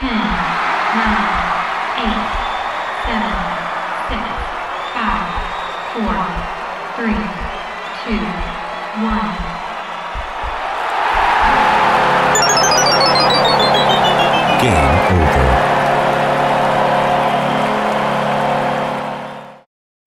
10, 9, 8, 7, 6, 5, 4, 3, 2, 1. Game over.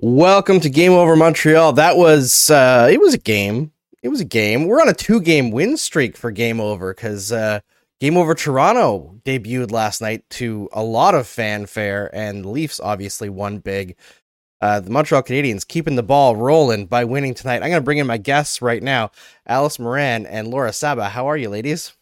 Welcome to Game Over Montreal. That was uh it was a game. It was a game. We're on a two game win streak for Game Over because uh Game Over Toronto debuted last night to a lot of fanfare, and the Leafs obviously won big. Uh, the Montreal Canadiens keeping the ball rolling by winning tonight. I'm going to bring in my guests right now, Alice Moran and Laura Saba. How are you, ladies?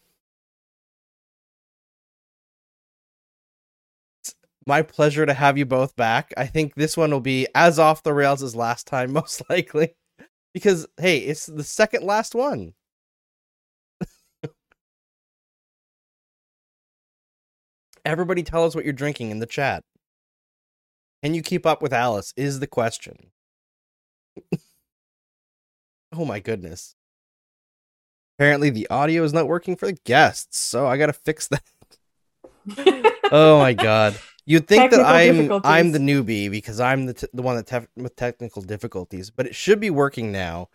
my pleasure to have you both back. I think this one will be as off the rails as last time, most likely. Because hey, it's the second last one. Everybody tell us what you're drinking in the chat. Can you keep up with Alice? Is the question. oh my goodness. Apparently the audio is not working for the guests, so I gotta fix that. oh my god. You'd think that I'm. I'm the newbie because I'm the t- the one that tef- with technical difficulties, but it should be working now.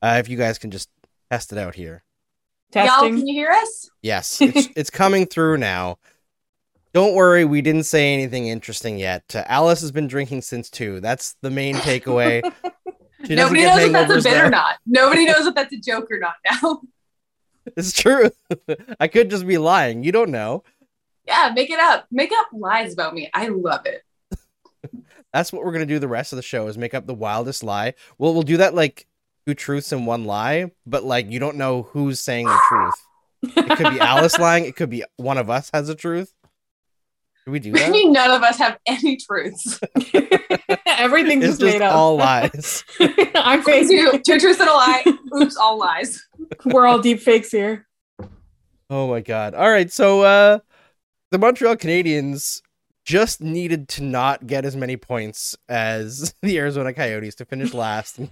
Uh, if you guys can just test it out here. Y'all, can you hear us? Yes, it's it's coming through now. Don't worry, we didn't say anything interesting yet. Uh, Alice has been drinking since two. That's the main takeaway. She Nobody knows if that's a bit there. or not. Nobody knows if that's a joke or not now. It's true. I could just be lying. You don't know. yeah, make it up. Make up lies about me. I love it. That's what we're gonna do the rest of the show is make up the wildest lie. Well, we'll do that like two truths and one lie, but like you don't know who's saying the truth. It could be Alice lying. It could be one of us has a truth. Should we do that? Maybe none of us have any truths. Everything's It's just just made up. all lies. I'm fake. two, two truths and a lie. Oops, all lies. We're all deep fakes here. Oh my god. All right, so uh the Montreal Canadiens just needed to not get as many points as the Arizona Coyotes to finish last and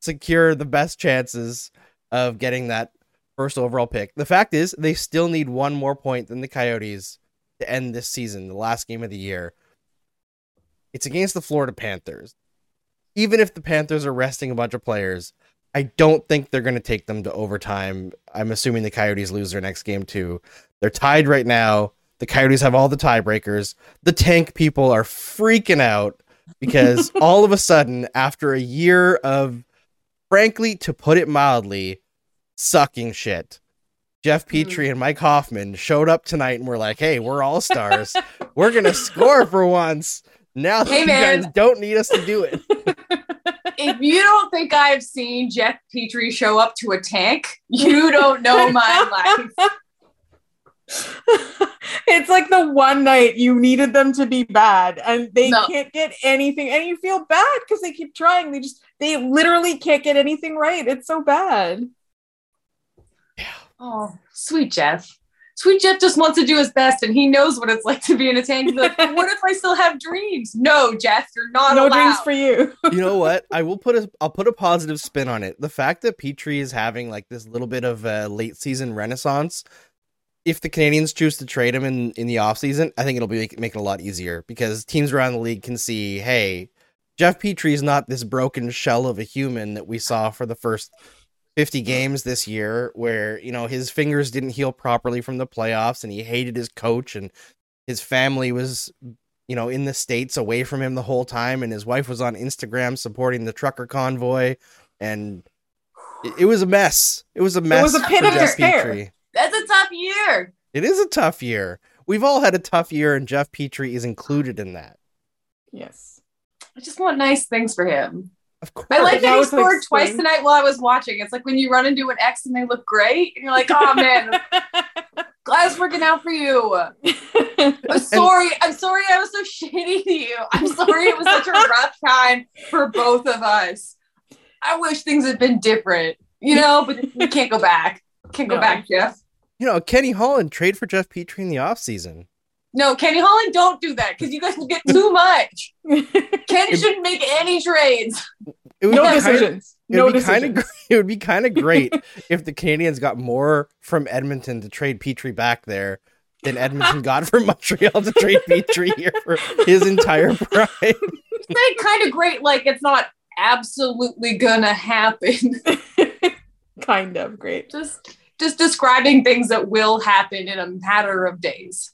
secure the best chances of getting that first overall pick. The fact is, they still need one more point than the Coyotes to end this season, the last game of the year. It's against the Florida Panthers. Even if the Panthers are resting a bunch of players, I don't think they're going to take them to overtime. I'm assuming the Coyotes lose their next game too. They're tied right now. The Coyotes have all the tiebreakers. The tank people are freaking out because all of a sudden, after a year of, frankly, to put it mildly, sucking shit, Jeff hmm. Petry and Mike Hoffman showed up tonight and were like, hey, we're all stars. we're going to score for once. Now that Hey, you man. guys don't need us to do it. If you don't think I've seen Jeff Petry show up to a tank, you don't know my life. it's like the one night you needed them to be bad and they No. can't get anything and you feel bad because they keep trying they just they literally can't get anything right it's so bad Oh, sweet Jeff. Sweet Jeff just wants to do his best and he knows what it's like to be in a tank. He's like, what if I still have dreams? No, Jeff, you're not no allowed. dreams for you you know what? I will put a I'll put a positive spin on it. The fact that Petry is having like this little bit of a late season renaissance. If the Canadiens choose to trade him in in the offseason, I think it'll be make, make it a lot easier because teams around the league can see, hey, Jeff Petry is not this broken shell of a human that we saw for the first 50 games this year where, you know, his fingers didn't heal properly from the playoffs and he hated his coach and his family was you know, in the states away from him the whole time, and his wife was on Instagram supporting the trucker convoy, and it, it was a mess. It was a mess. It was a pit of despair. Petry. That's a tough year. It is a tough year. We've all had a tough year, and Jeff Petry is included in that. yes I just want nice things for him. Of course. I like Now that he it's like scored twice spring. tonight while I was watching. It's like when you run into an ex and they look great, and you're like, oh man, glad it's working out for you. I'm sorry. I'm sorry I was so shitty to you. I'm sorry it was such a rough time for both of us. I wish things had been different, you know, but we can't go back. Can't go No. back, Jeff. You know, Kenny Holland trade for Jeff Petry in the offseason. No, Kenny Holland, don't do that because you guys will get too much. Kenny shouldn't make any trades. It would no be kind of decisions no would kind decisions of it would be kind of great if the Canadiens got more from Edmonton to trade Petry back there than Edmonton got from Montreal to trade Petry here for his entire prime. Say kind of great, like it's not absolutely gonna happen. kind of great. just just describing things that will happen in a matter of days.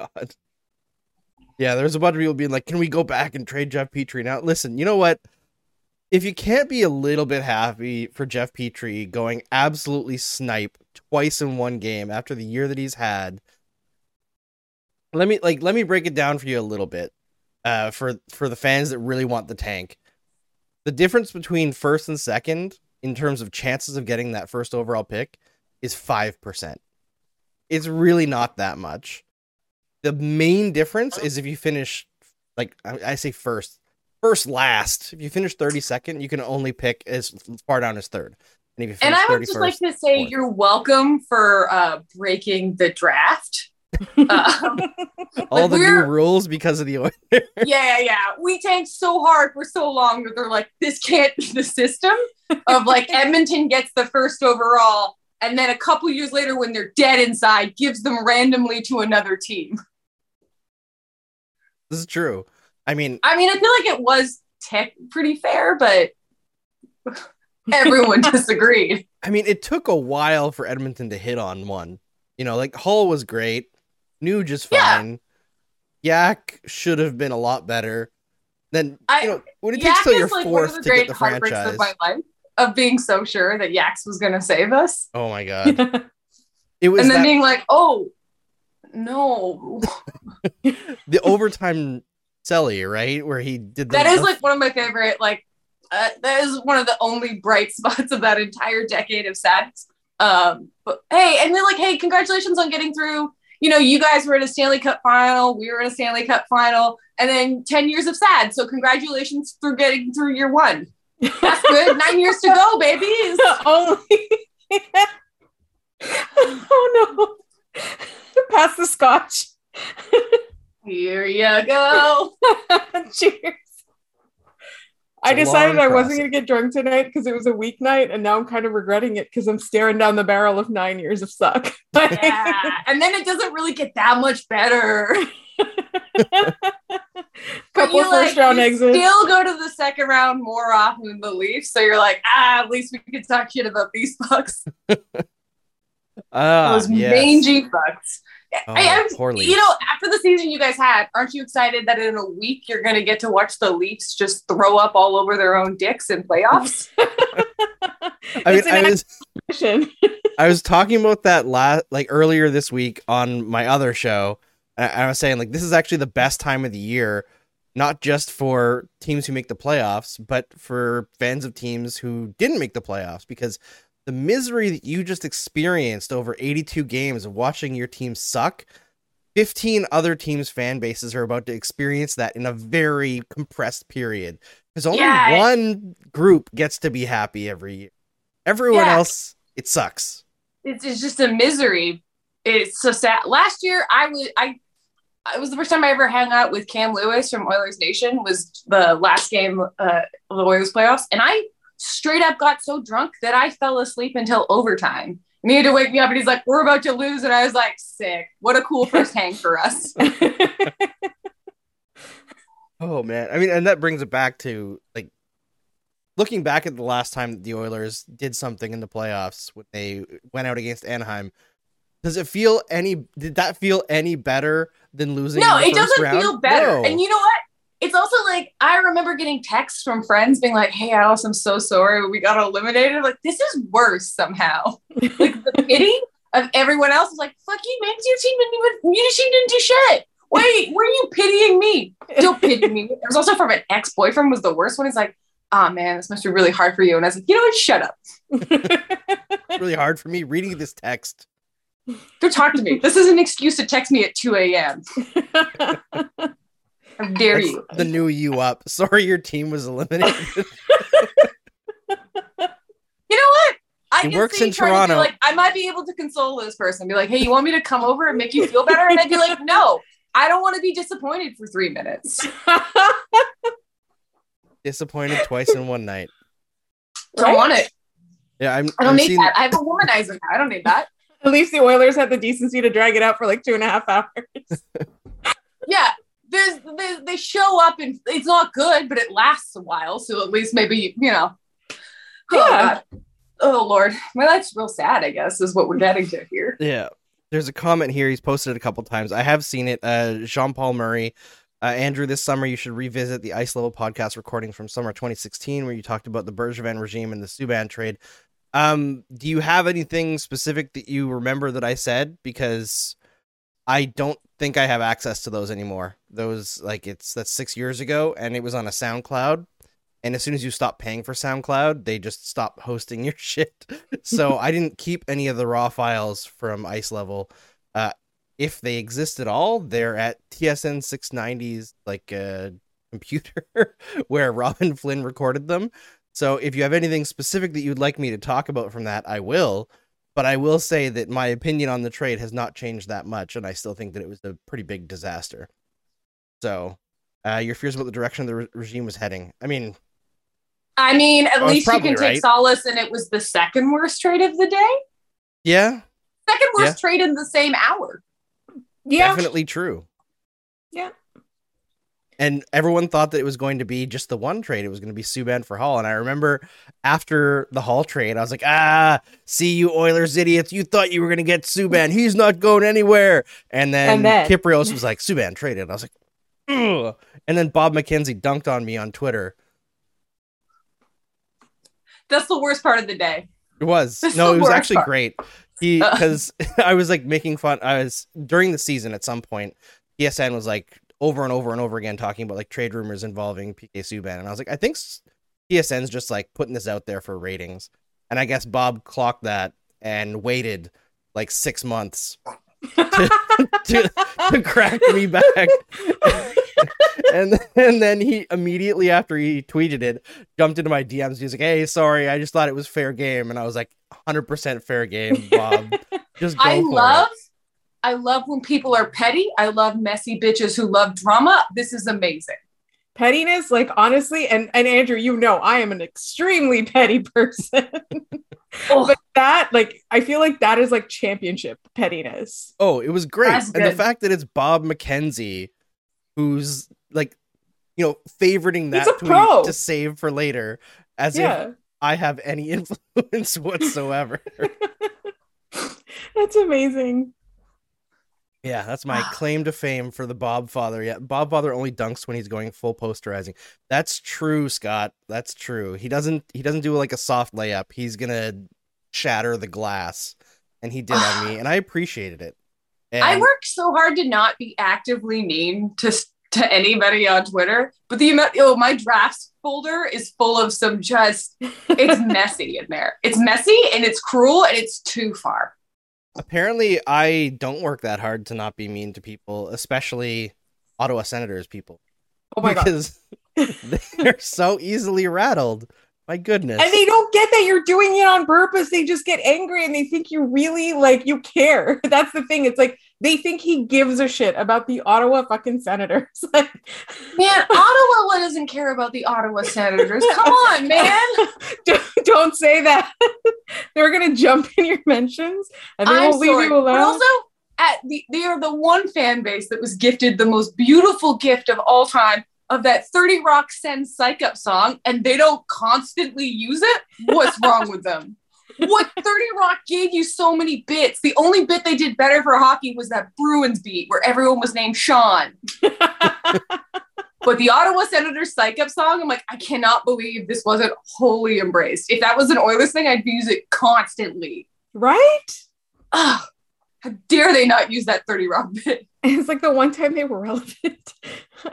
God. Yeah, there's a bunch of people being like, "Can we go back and trade Jeff Petry now?" Listen, you know what? If you can't be a little bit happy for Jeff Petry going absolutely snipe twice in one game after the year that he's had, let me like let me break it down for you a little bit. Uh, for for the fans that really want the tank, the difference between first and second in terms of chances of getting that first overall pick is five percent. It's really not that much the main difference is if you finish like I, I say first first last if you finish 32nd you can only pick as far down as third and if you And I would just like to say fourth. you're welcome for uh, breaking the draft. Um, all like, the new rules because of the Oilers. yeah, yeah. We tanked so hard for so long that they're like, this can't be the system of like Edmonton gets the first overall, and then a couple years later, when they're dead inside, gives them randomly to another team. This is true. I mean I mean, I feel like it was tech pretty fair, but everyone disagreed. i mean it took a while for edmonton to hit on one. You know like Hall was great. New just Yeah. fine. Yak should have been a lot better. Then I- you know when it Yak takes till you're is like fourth to get the franchise of my life of being so sure that Yax was going to save us, oh my god. It was and then that being like, oh no. the overtime Selly, right? Where he did the, That is like one of my favorite. Like uh, that is one of the only bright spots of that entire decade of sadness. Um, but hey, and then like, hey, congratulations on getting through. You know, you guys were in a Stanley Cup final. We were in a Stanley Cup final, and then ten years of sad. So congratulations for getting through year one. That's good. Nine years to go, babies. The only. oh no. Pass the scotch. Here you go. Cheers. I decided I wasn't going to get drunk tonight because it was a weeknight, and now I'm kind of regretting it because I'm staring down the barrel of nine years of suck. Yeah. and then it doesn't really get that much better. But Couple you, first round you exits. Still go to the second round more often than the Leafs. So you're like, ah, at least we could talk shit about these fucks. Ah, Those yes. mangy fucks. Oh, I am, poor Leafs. you know, after the season you guys had, aren't you excited that in a week you're going to get to watch the Leafs just throw up all over their own dicks in playoffs? I mean, I was. I was talking about that last like earlier this week on my other show. I was saying like this is actually the best time of the year, not just for teams who make the playoffs, but for fans of teams who didn't make the playoffs because the misery that you just experienced over 82 games of watching your team suck 15 other teams fan bases are about to experience that in a very compressed period because only Yeah. one group gets to be happy every year everyone Yeah. else it sucks it's, it's just a misery. It's so sad. Last year, I was I. It was the first time I ever hung out with Cam Lewis from Oilers Nation. Was the last game uh, of the Oilers playoffs, and I straight up got so drunk that I fell asleep until overtime. And he had to wake me up, and he's like, "We're about to lose," and I was like, "Sick! What a cool first hang for us." Oh man, I mean, and that brings it back to like looking back at the last time that the Oilers did something in the playoffs when they went out against Anaheim. Does it feel any? Did that feel any better than losing? no, the it first doesn't round? feel better. No. And you know what? It's also like I remember getting texts from friends being like, "Hey, Alice, I'm so sorry we got eliminated." Like this is worse somehow. like the pity of everyone else is like, "Fuck you, man! Your team didn't even your team didn't do shit." Wait, were you pitying me? Don't pity me. It was also from an ex boyfriend. Was the worst one. He's like, "Ah, man, this must be really hard for you." And I was like, "You know what? Shut up. Really hard for me reading this text. Don't talk to me. This is an excuse to text me at 2 a.m. How dare That's you?" the new you up. Sorry, your team was eliminated. You know what? I He works in trying to Toronto. like, I might be able to console this person. Be like, hey, you want me to come over and make you feel better? And I'd be like, no, I don't want to be disappointed for three minutes. Disappointed twice in one night. Don't want it. Yeah, I'm. I don't I'm need seeing, that. I have a womanizer. now. I don't need that. At least the Oilers had the decency to drag it out for like two and a half hours. Yeah, there's they, they show up and it's not good, but it lasts a while. So at least maybe you know. Oh, Yeah. God. Oh Lord, my life's real sad. I guess is what we're getting to here. Yeah. There's a comment here. He's posted it a couple times. I have seen it. Uh, Jean Paul Murray. Uh, Andrew, this summer you should revisit the Ice Level podcast recording from summer 2016, where you talked about the Bergevin regime and the Subban trade. Um, do you have anything specific that you remember that I said? Because I don't think I have access to those anymore. Those like it's that's six years ago, and it was on a SoundCloud. And as soon as you stop paying for SoundCloud, they just stop hosting your shit. So I didn't keep any of the raw files from Ice Level. Uh, if they exist at all, they're at TSN 690's like uh, computer where Robin Flynn recorded them. So if you have anything specific that you'd like me to talk about from that, I will. But I will say that my opinion on the trade has not changed that much, and I still think that it was a pretty big disaster. So, uh, your fears about the direction the re- regime was heading. I mean, I mean, at Oh, least you can take right. solace, and it was the second worst trade of the day. yeah, Second worst trade in the same hour. Yeah. definitely true. Yeah. And everyone thought that it was going to be just the one trade. It was going to be Subban for Hall. And I remember after the Hall trade, I was like, ah, see you Oilers idiots. You thought you were going to get Subban. He's not going anywhere. And then, And then- Kypreos was like, Subban traded. And I was like, Ugh. And then Bob McKenzie dunked on me on Twitter. That's the worst part of the day. It was. That's no, it was actually part. great. He because I was like making fun. I was during the season at some point. TSN was like over and over and over again talking about like trade rumors involving PK Subban, and I was like, I think TSN's just like putting this out there for ratings. And I guess Bob clocked that and waited like six months to, to, to crack me back. and and then he immediately after he tweeted it jumped into my DMs. He's like, "Hey, sorry, I just thought it was fair game," and I was like, "100% fair game, Bob. Just I love, it." I love when people are petty. I love messy bitches who love drama. This is amazing. Pettiness, like honestly, and, and Andrew, you know I am an extremely petty person. Oh, but that, like, I feel like that is like championship pettiness. Oh, it was great, and the fact that it's Bob McKenzie, who's like, you know, favoriting that tweet to save for later, as if I have any influence whatsoever. That's amazing. Yeah, that's my ah. claim to fame for the Bob Father. Yeah, Bob Father only dunks when he's going full posterizing. That's true, Scott. That's true. He doesn't he doesn't do like a soft layup. He's gonna shatter the glass, and he did on me, and I appreciated it. And I work so hard to not be actively mean to to anybody on Twitter, but the amount oh my drafts folder is full of some just it's messy in there. It's messy and it's cruel and it's too far. Apparently I don't work that hard to not be mean to people, especially Ottawa Senators people, Oh my god. because they're so easily rattled. My goodness. And they don't get that you're doing it on purpose. They just get angry and they think you really like you care. That's the thing. It's like they think he gives a shit about the Ottawa fucking senators. Like, Man, Ottawa doesn't care about the Ottawa Senators. Come on, man. don't, don't say that. They're gonna jump in your mentions and they I'm won't leave sorry. you But alone. also, at the they are the one fan base that was gifted the most beautiful gift of all time of that 30 Rock Sens psych up song, and they don't constantly use it. What's wrong with them? What 30 Rock gave you so many bits? The only bit they did better for hockey was that Bruins beat where everyone was named Sean. But the Ottawa Senators psych up song, I'm like, I cannot believe this wasn't wholly embraced. If that was an Oilers thing, I'd use it constantly. right? Ugh, how dare they not use that 30 Rock bit? It's like the one time they were relevant.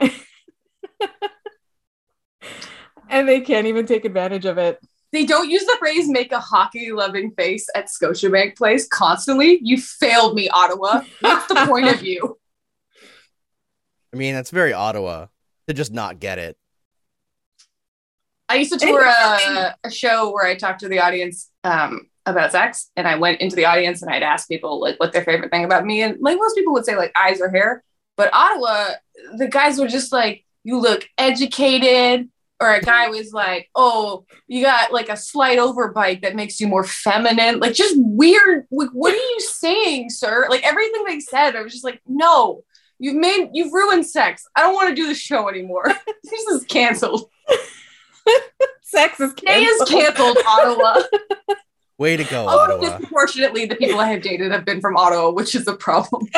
and they can't even take advantage of it. They don't use the phrase make a hockey loving face at Scotiabank Place constantly. You failed me, Ottawa. What's the point of you? I mean, it's very Ottawa to just not get it. I used to tour a, a show where I talked to the audience um, about sex, and I went into the audience and I'd ask people like what their favorite thing about me, and like most people would say like eyes or hair, but Ottawa, the guys were just like, "You look educated, or a guy was like, "Oh, you got like a slight overbite that makes you more feminine." Like just weird. Like, what are you saying, sir? Like everything they said, I was just like, "No, you've made you've ruined sex. I don't want to do the show anymore. this is canceled. Sex is Today is canceled. canceled, Ottawa." Way to go, Although Ottawa. disproportionately, the people I have dated have been from Ottawa, which is a problem.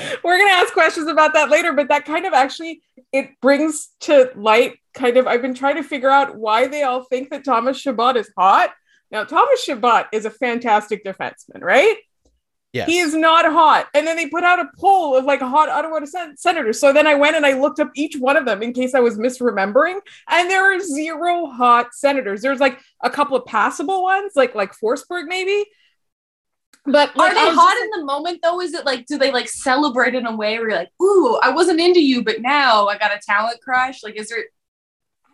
We're gonna ask questions about that later, but that kind of actually it brings to light kind of I've been trying to figure out why they all think that Thomas Chabot is hot. Now, Thomas Chabot is a fantastic defenseman, right? Yes. He is not hot. And then they put out a poll of like hot Ottawa sen- senators. So then I went and I looked up each one of them in case I was misremembering. And there are zero hot senators. There's like a couple of passable ones, like like Forsberg maybe. But Are they hot just in the moment though? Is it like do they like celebrate in a way where you're like, ooh, I wasn't into you, but now I got a talent crush? Like, is there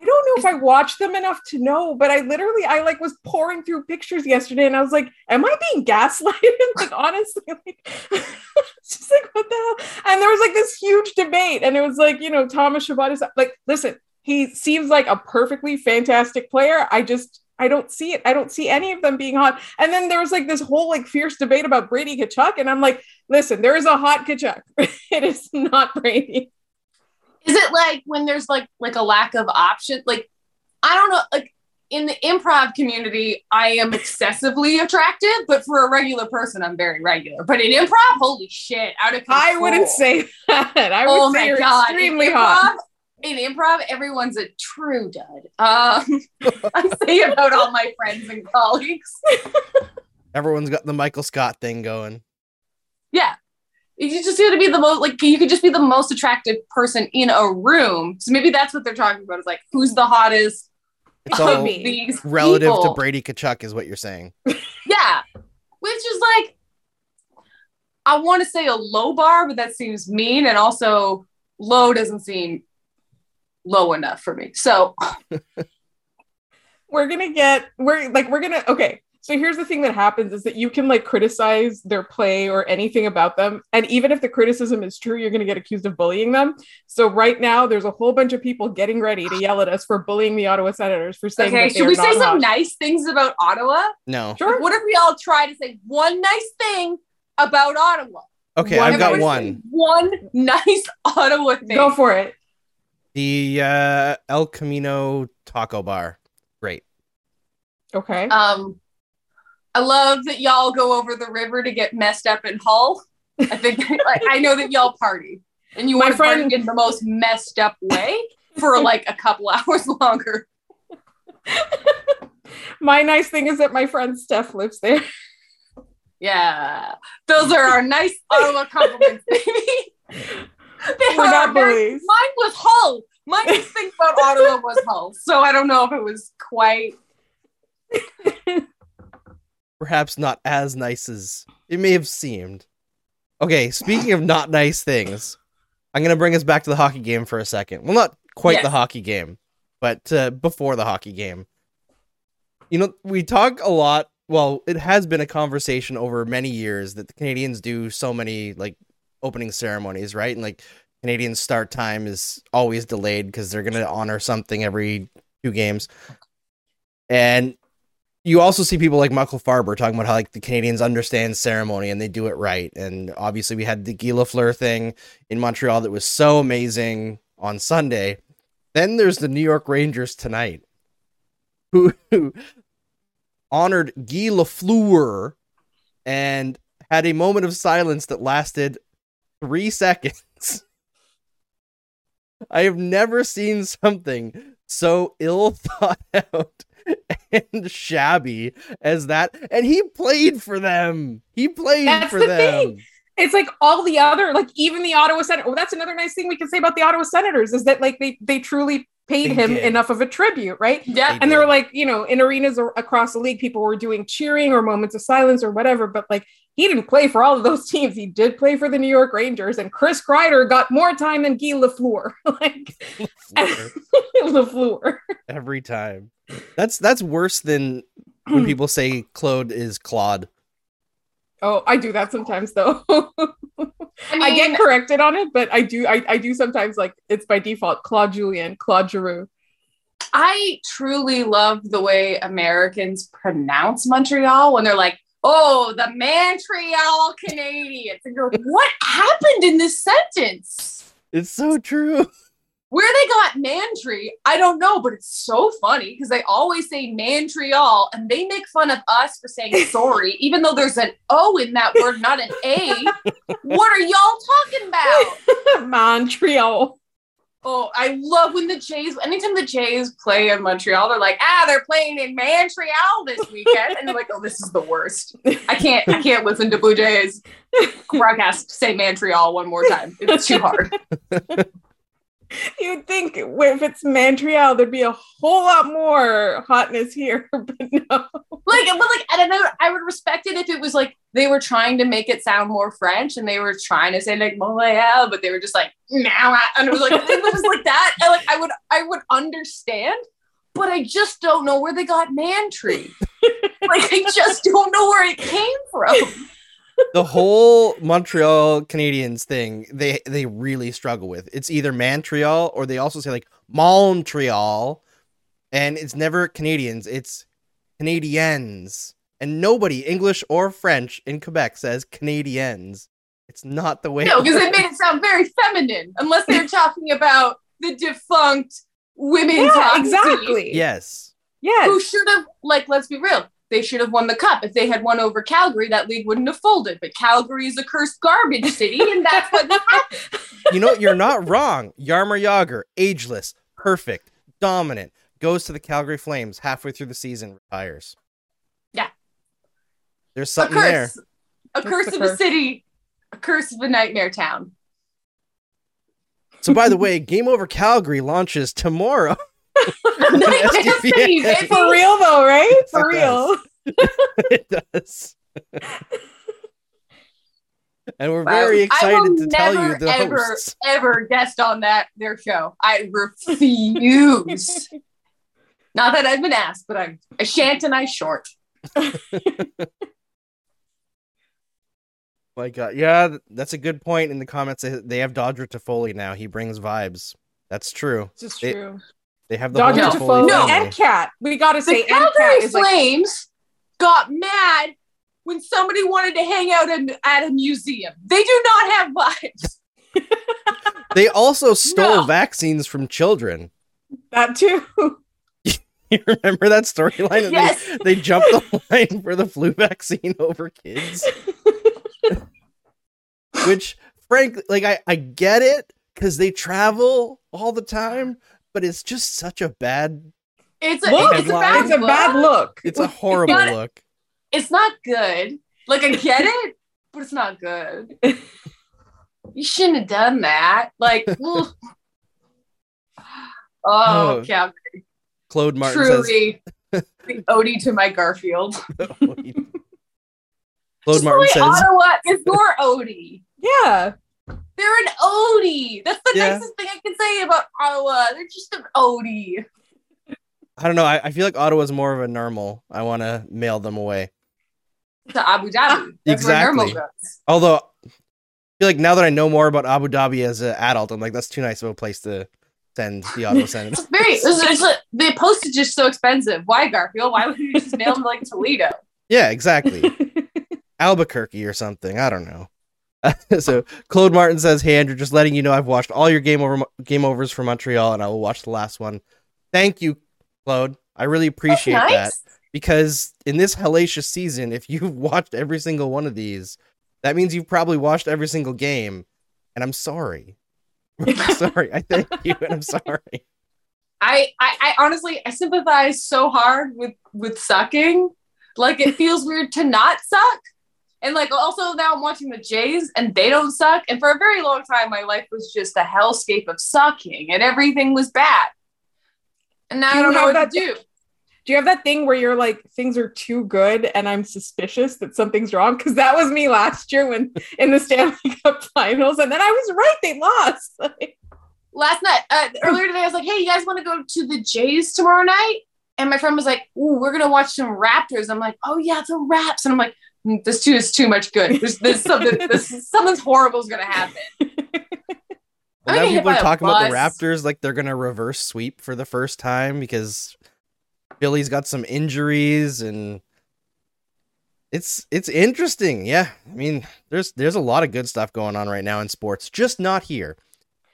I don't know if I watched them enough to know, but I literally I like was pouring through pictures yesterday and I was like, am I being gaslighted? like honestly, like just like what the hell? And there was like this huge debate, and it was like, you know, Thomas Chabot is like, listen, he seems like a perfectly fantastic player. I just I don't see it. I don't see any of them being hot. And then there was like this whole like fierce debate about Brady Tkachuk, and I'm like, listen, there is a hot Tkachuk. it is not Brady. is it like when there's like like a lack of option? Like, I don't know, like in the improv community, I am excessively attractive, but for a regular person, I'm very regular. But in improv, holy shit, out of control. I wouldn't say that. I would oh say you're god, extremely in hot. In improv, everyone's a true dud. Um, I say about all my friends and colleagues. Everyone's got the Michael Scott thing going. Yeah. You just got to be the most like you could just be the most attractive person in a room. So maybe that's what they're talking about. Is like who's the hottest It's of all these relative people. to Brady Tkachuk, is what you're saying. Yeah, which is like I want to say a low bar, but that seems mean, and also low doesn't seem low enough for me. So we're gonna get we're like we're gonna okay so here's the thing that happens is that you can like criticize their play or anything about them and even if the criticism is true you're gonna get accused of bullying them so right now there's a whole bunch of people getting ready to yell at us for bullying the ottawa senators for saying okay, that should we say some hot. nice things about Ottawa? No. sure What if we all try to say one nice thing about Ottawa? Okay, One I've got one. One nice Ottawa thing. go for it The uh, El Camino Taco Bar. Great. okay Um, I love that y'all go over the river to get messed up in Hull. I think like I know that y'all party and you My want to friend- party in the most messed up way for like a couple hours longer. my nice thing is that my friend steph lives there Yeah, those are our nice Ottawa compliments, baby. They we're are not very- bullies Mine was Hull. My nice thing about Ottawa was Hull, so I don't know if it was quite. Perhaps not as nice as it may have seemed. Okay, speaking of not nice things, I'm going to bring us back to the hockey game for a second. Well, not quite Yes. the hockey game, but uh, before the hockey game. You know, we talk a lot. Well, it has been a conversation over many years that the Canadiens do so many like opening ceremonies, right? And like Canadian start time is always delayed because they're going to honor something every two games. And you also see people like Michael Farber talking about how like the Canadiens understand ceremony and they do it right. And obviously we had the Guy Lafleur thing in Montreal that was so amazing on Sunday. Then there's the New York Rangers tonight, who, who honored Guy Lafleur and had a moment of silence that lasted three seconds. I have never seen something so ill thought out and shabby as that. And he played for them. He played That's for the them. thing. it's like all the other like even the ottawa senators well that's another nice thing we can say about the ottawa senators is that like they they truly paid They him did. enough of a tribute right Yeah, and they were like you know in arenas ar- across the league people were doing cheering or moments of silence or whatever but like he didn't play for all of those teams he did play for the new york rangers and chris kreider got more time than guy lafleur like Lafleur lafleur every time. That's that's worse than when people say Claude is Claude. oh i do that sometimes though I, mean, I get corrected on it, but I do I, I do sometimes like it's by default Claude Julien, Claude Giroux. I truly love the way Americans pronounce Montreal when they're like, "Oh, the Montreal Canadiens." And you're, what happened in this sentence? It's so true. Where they got Mantry, I don't know, but it's so funny because they always say Montreal and they make fun of us for saying sorry, even though there's an O in that word, not an A. what are y'all talking about? Montreal. Oh, I love when the Jays, anytime the Jays play in Montreal, they're like, ah, they're playing in Montreal this weekend. And they're like, oh, this is the worst. I can't, I can't listen to Blue Jays broadcast say Montreal one more time. It's too hard. You'd think if it's Montreal, there'd be a whole lot more hotness here, but no. Like, but like, I don't know. I would respect it if it was like they were trying to make it sound more French and they were trying to say like Montreal, but they were just like now, and it was like it was like that. I like, I would, I would understand, but I just don't know where they got Mantry. like, I just don't know where it came from. The whole Montreal Canadiens thing, they they really struggle with. It's either Montreal or they also say like Montreal, and it's never Canadians. It's Canadiens, and nobody English or French in Quebec says Canadiens. It's not the way. No, because it made it sound very feminine, unless they're talking about the defunct women's Yeah, hockey exactly. yes, Yes. Who should have, like, let's be real, they should have won the cup. If they had won over Calgary, that league wouldn't have folded. But Calgary is a cursed garbage city, and that's what happened. you know you're not wrong. Jaromir Jagr, ageless, perfect, dominant, goes to the Calgary Flames halfway through the season, retires. Yeah. There's A something there. A It's curse the of a curse. city, a curse of a nightmare town. So, by the way, Game Over Calgary launches tomorrow. Nightmare SDPN. city, baby. For real though, right? For It real. it does. and we're Wow. very excited to tell you the ever, hosts. ever guest on that their show. I refuse. Not that I've been asked, but I, I shan't and I short. My God, yeah, that's a good point. In the comments, they, have Dodger Toffoli now. He brings vibes. That's true. This is true. They have the Dodger whole Toffoli Toffoli No. family. and Cat. We gotta say and Calgary Cat is like Flames got mad when somebody wanted to hang out at, at a museum. They do not have vibes. They also stole No. vaccines from children. that too. You remember that storyline? Yes. They, they jumped the line for the flu vaccine over kids. Which, frankly, like I, I get it because they travel all the time, but it's just such a bad. It's a, Look, it's a bad it's a bad look. It's a horrible Got it. look. It's not good. Like I get it, but it's not good. You shouldn't have done that. Like, oh, Oh. Calgary. Claude Martin says. Truly, the Odie to my Garfield. Claude Just the Martin way says. Ottawa is your Odie. Yeah. They're an Odie. That's the Yeah. nicest thing I can say about Ottawa. They're just an Odie. I don't know. I, I feel like Ottawa's more of a normal. I want to mail them away. To Abu Dhabi. That's Exactly. Although, I feel like now that I know more about Abu Dhabi as an adult, I'm like, that's too nice of a place to send the Ottawa Senate. It's very. It's, it's like, the postage is so expensive. Why Garfield? Why would you just mail them to like Toledo? yeah, exactly. Albuquerque or something. I don't know. so Claude Martin says, "Hey Andrew, just letting you know I've watched all your game over game overs for Montreal, and I will watch the last one. Thank you, Claude. I really appreciate That's that because in this hellacious season, if you've watched every single one of these, that means you've probably watched every single game, and I'm sorry. I'm sorry. I thank you, and I'm sorry. I, I, I honestly, I sympathize so hard with with sucking. Like it feels weird to not suck. And like also now I'm watching the Jays and they don't suck. And for a very long time, my life was just a hellscape of sucking and everything was bad. And now Do I don't know what to that- do. Do you have that thing where you're like things are too good and I'm suspicious that something's wrong? Because that was me last year when in the Stanley Cup Finals, and then I was right; they lost. Like, Last night, uh, earlier today, I was like, "Hey, you guys want to go to the Jays tomorrow night?" And my friend was like, "Ooh, we're gonna watch some Raptors." I'm like, "Oh yeah, the Raps," and I'm like, "Mm, this too is too much good. There's, there's something, this, something's horrible is gonna happen. Well, I'm now people are by a talking about the. Raptors like they're gonna reverse sweep for the first time because Philly's got some injuries and it's it's interesting. Yeah, I mean, there's there's a lot of good stuff going on right now in sports, just not here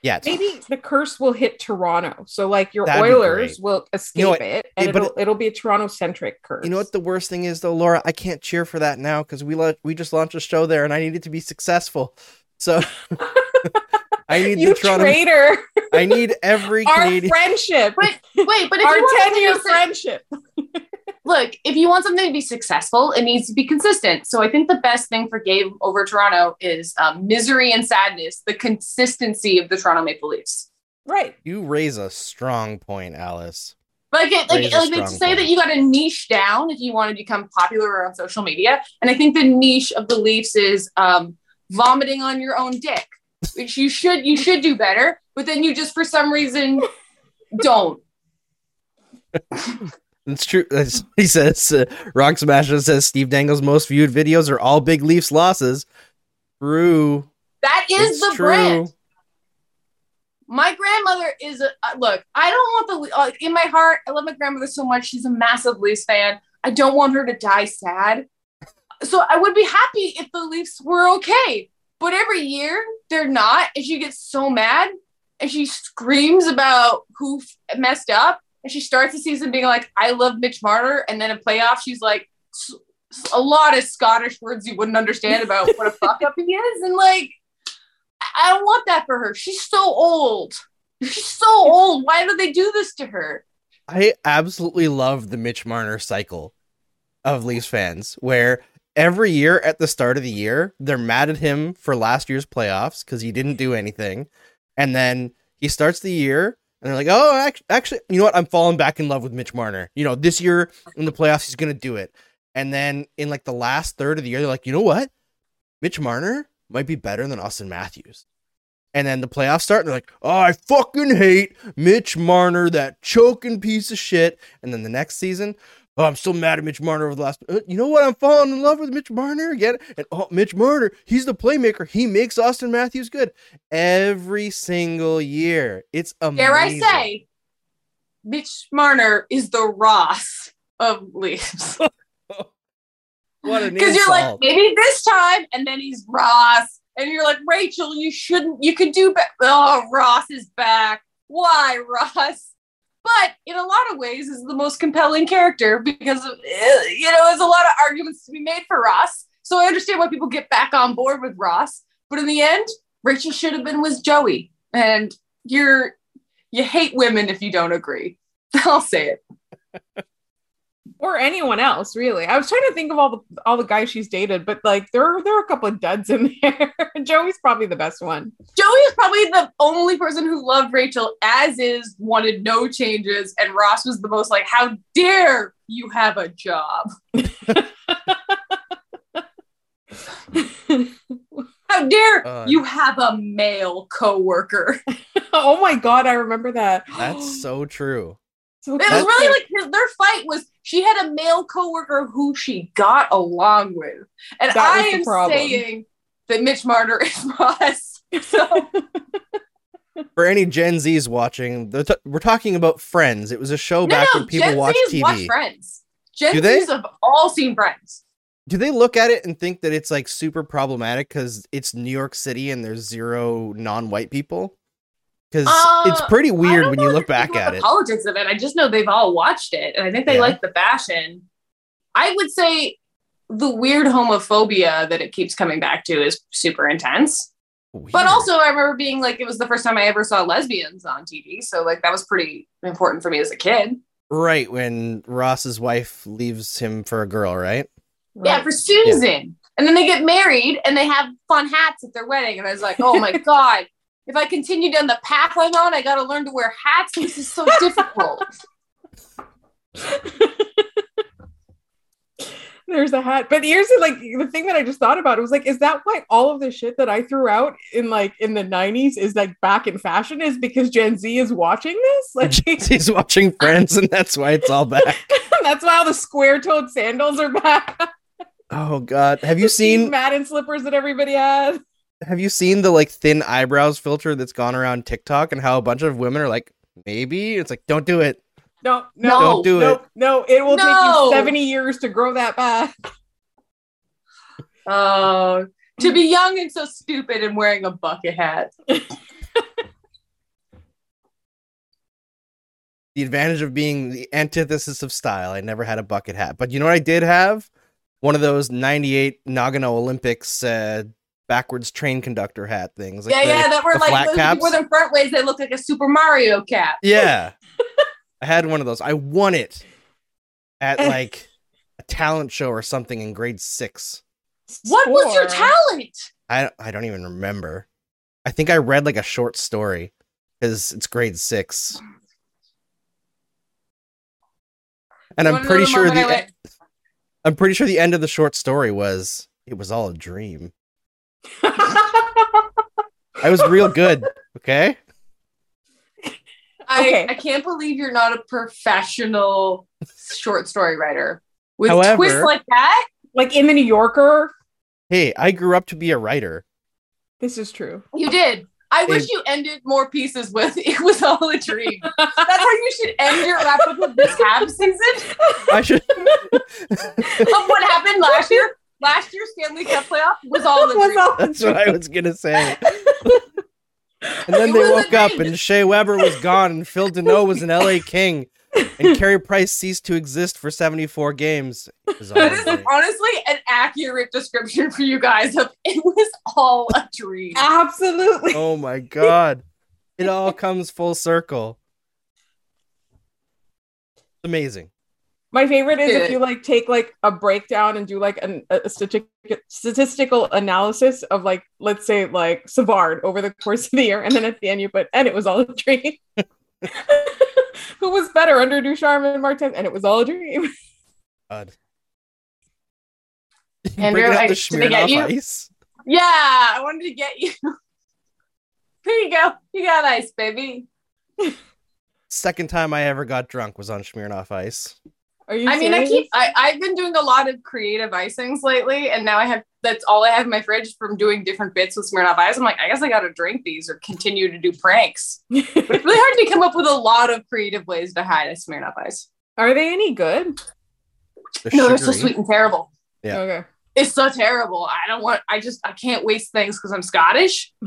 yet. Maybe the curse will hit Toronto. So like your That'd Oilers will escape know it and Yeah, but it'll, it'll be a Toronto centric curse. You know what the worst thing is though, Laura? I can't cheer for that now because we let we just launched a show there and I need it to be successful. So I need you the Toronto. traitor. I need every Our Canadian. friendship. Wait, wait, but if Our you want 10 something year friendship. Look, if you want something to be successful, it needs to be consistent. So I think the best thing for Game over Toronto is um, misery and sadness, the consistency of the Toronto Maple Leafs. Right. You raise a strong point, Alice. Like it, like, Raise like they say point. that you got to niche down if you want to become popular on social media. And I think the niche of the Leafs is um, vomiting on your own dick, which you should you should do better. But then you just for some reason don't. It's true. That's- He says, uh, Rock Smasher says Steve Dangle's most viewed videos are all big Leafs losses. True. That is It's the true. brand. My grandmother is a uh, look. I don't want the uh, in my heart. I love my grandmother so much. She's a massive Leafs fan. I don't want her to die sad. So I would be happy if the Leafs were okay. But every year they're not, and she gets so mad, and she screams about who f- messed up, and she starts the season being like, "I love Mitch Marner," and then in playoffs she's like, a lot of Scottish words you wouldn't understand about what a fuck up he is, and like. I don't want that for her. She's so old. She's so old. Why do they do this to her? I absolutely love the Mitch Marner cycle of Leafs fans, where every year at the start of the year, they're mad at him for last year's playoffs because he didn't do anything. And then he starts the year and they're like, oh, actually, you know what? I'm falling back in love with Mitch Marner. You know, this year in the playoffs, he's going to do it. And then in like the last third of the year, they're like, you know what? Mitch Marner might be better than Auston Matthews. And then the playoffs start, and they're like, oh, I fucking hate Mitch Marner, that choking piece of shit. And then the next season, oh, I'm still mad at Mitch Marner over the last. Uh, you know what? I'm falling in love with Mitch Marner again. And oh, Mitch Marner, he's the playmaker. He makes Auston Matthews good every single year. It's amazing. Dare I say, Mitch Marner is the Ross of Leafs. what an Because you're like, maybe this time, and then he's Ross. And you're like, Rachel, you shouldn't, you could do better. Oh, Ross is back. Why, Ross? But in a lot of ways, is the most compelling character because, eh, you know, there's a lot of arguments to be made for Ross. So I understand why people get back on board with Ross. But in the end, Rachel should have been with Joey. And you're, you hate women if you don't agree. I'll say it. Or anyone else, really. I was trying to think of all the all the guys she's dated, but like there there are a couple of duds in there. Joey's probably the best one. Joey is probably the only person who loved Rachel, as is wanted no changes, and Ross was the most like, "How dare you have a job? How dare Uh, you have a male coworker?" oh my god, I remember that. That's so true. So It was That's- really like his, their fight was she had a male coworker who she got along with, and That I the am problem. saying that Mitch Marner is Ross. So For any Gen Zs watching, they're t- we're talking about Friends. It was a show no, back no, when people Gen watched Z's TV. watch Friends. Gen Do they? Z's have all seen Friends. do they look at it and think that it's like super problematic because it's New York City and there's zero non-white people? Because Uh, it's pretty I weird don't when know you look anything back about at the it. Politics of it. I just know they've all watched it, and I think they Yeah. like the fashion. I would say the weird homophobia that it keeps coming back to is super intense. But also, I remember being like, it was the first time I ever saw lesbians on TV, so like that was pretty important for me as a kid. right when Ross's wife leaves him for a girl, right? Yeah, for Susan. And then they get married and they have fun hats at their wedding. And I was like, oh my God, if I continue down the path I'm on, I got to learn to wear hats. This is so difficult. There's a hat. But here's the, like the thing that I just thought about. It was like, is that why all of the shit that I threw out in like in the 90s is like back in fashion? Is because Gen Z is watching this? Like Gen Z is watching Friends, and that's why it's all back. that's why all the square toed sandals are back. Oh god. Have you seen Madden slippers that everybody had? Have you seen the like thin eyebrows filter that's gone around TikTok and how a bunch of women are like, maybe? It's like, don't do it. No, no, No. Don't do no, it. no. It will take you 70 years to grow that back. Oh, to be young and so stupid and wearing a bucket hat. The advantage of being the antithesis of style. I never had a bucket hat. But you know what I did have? One of those 98 Nagano Olympics uh, backwards train conductor hat things. yeah, the- yeah, that were the like flat those caps. were the front ways. They look like a Super Mario cap. Yeah. I had one of those. I won it at like a talent show or something in grade six. What was your talent? I I don't even remember. I think I read like a short story because it's grade six. And You I'm pretty the sure the went- I'm pretty sure the end of the short story was it was all a dream. I was real good. Okay. I, Okay. I can't believe you're not a professional short story writer with However- twists like that. like in the New Yorker. Hey, I grew up to be a writer. This is true. You did. I wish you ended more pieces with "It was all a dream." That's how you should end your wrap up of this half season I should. of what happened last year. Last year's Stanley Cup playoff was all a Was dream. all- That's what I was gonna say. And then It they woke up and Shea Weber was gone and Phil Danault was an LA King and Carey Price ceased to exist for 74 games. It was all That a is honestly an accurate description for you guys of it was all a dream. Absolutely. Oh my god. It all comes full circle. Amazing. My favorite is if you like take like a breakdown and do like an, a stati- statistical analysis of like let's say like Savard over the course of the year, and then at the end you put and it was all a dream. Who was better under Ducharme and Martin? And it was all a dream. God. Andrew, Bringing up I- the did they get you? ice. Yeah, I wanted to get you. Here you go. You got ice, baby. Second time I ever got drunk was on Smirnoff Ice. Are you? I mean, I keep. I, I've been doing a lot of creative icings lately, and now I have. That's all I have in my fridge from doing different bits with Smirnoff Ice. I'm like, I guess I got to drink these or continue to do pranks. But it's really hard to come up with a lot of creative ways to hide a Smirnoff Ice. Are they any good? The No, they're so sweet and terrible. Yeah. Okay. It's so terrible. I don't want. I just. I can't waste things because I'm Scottish.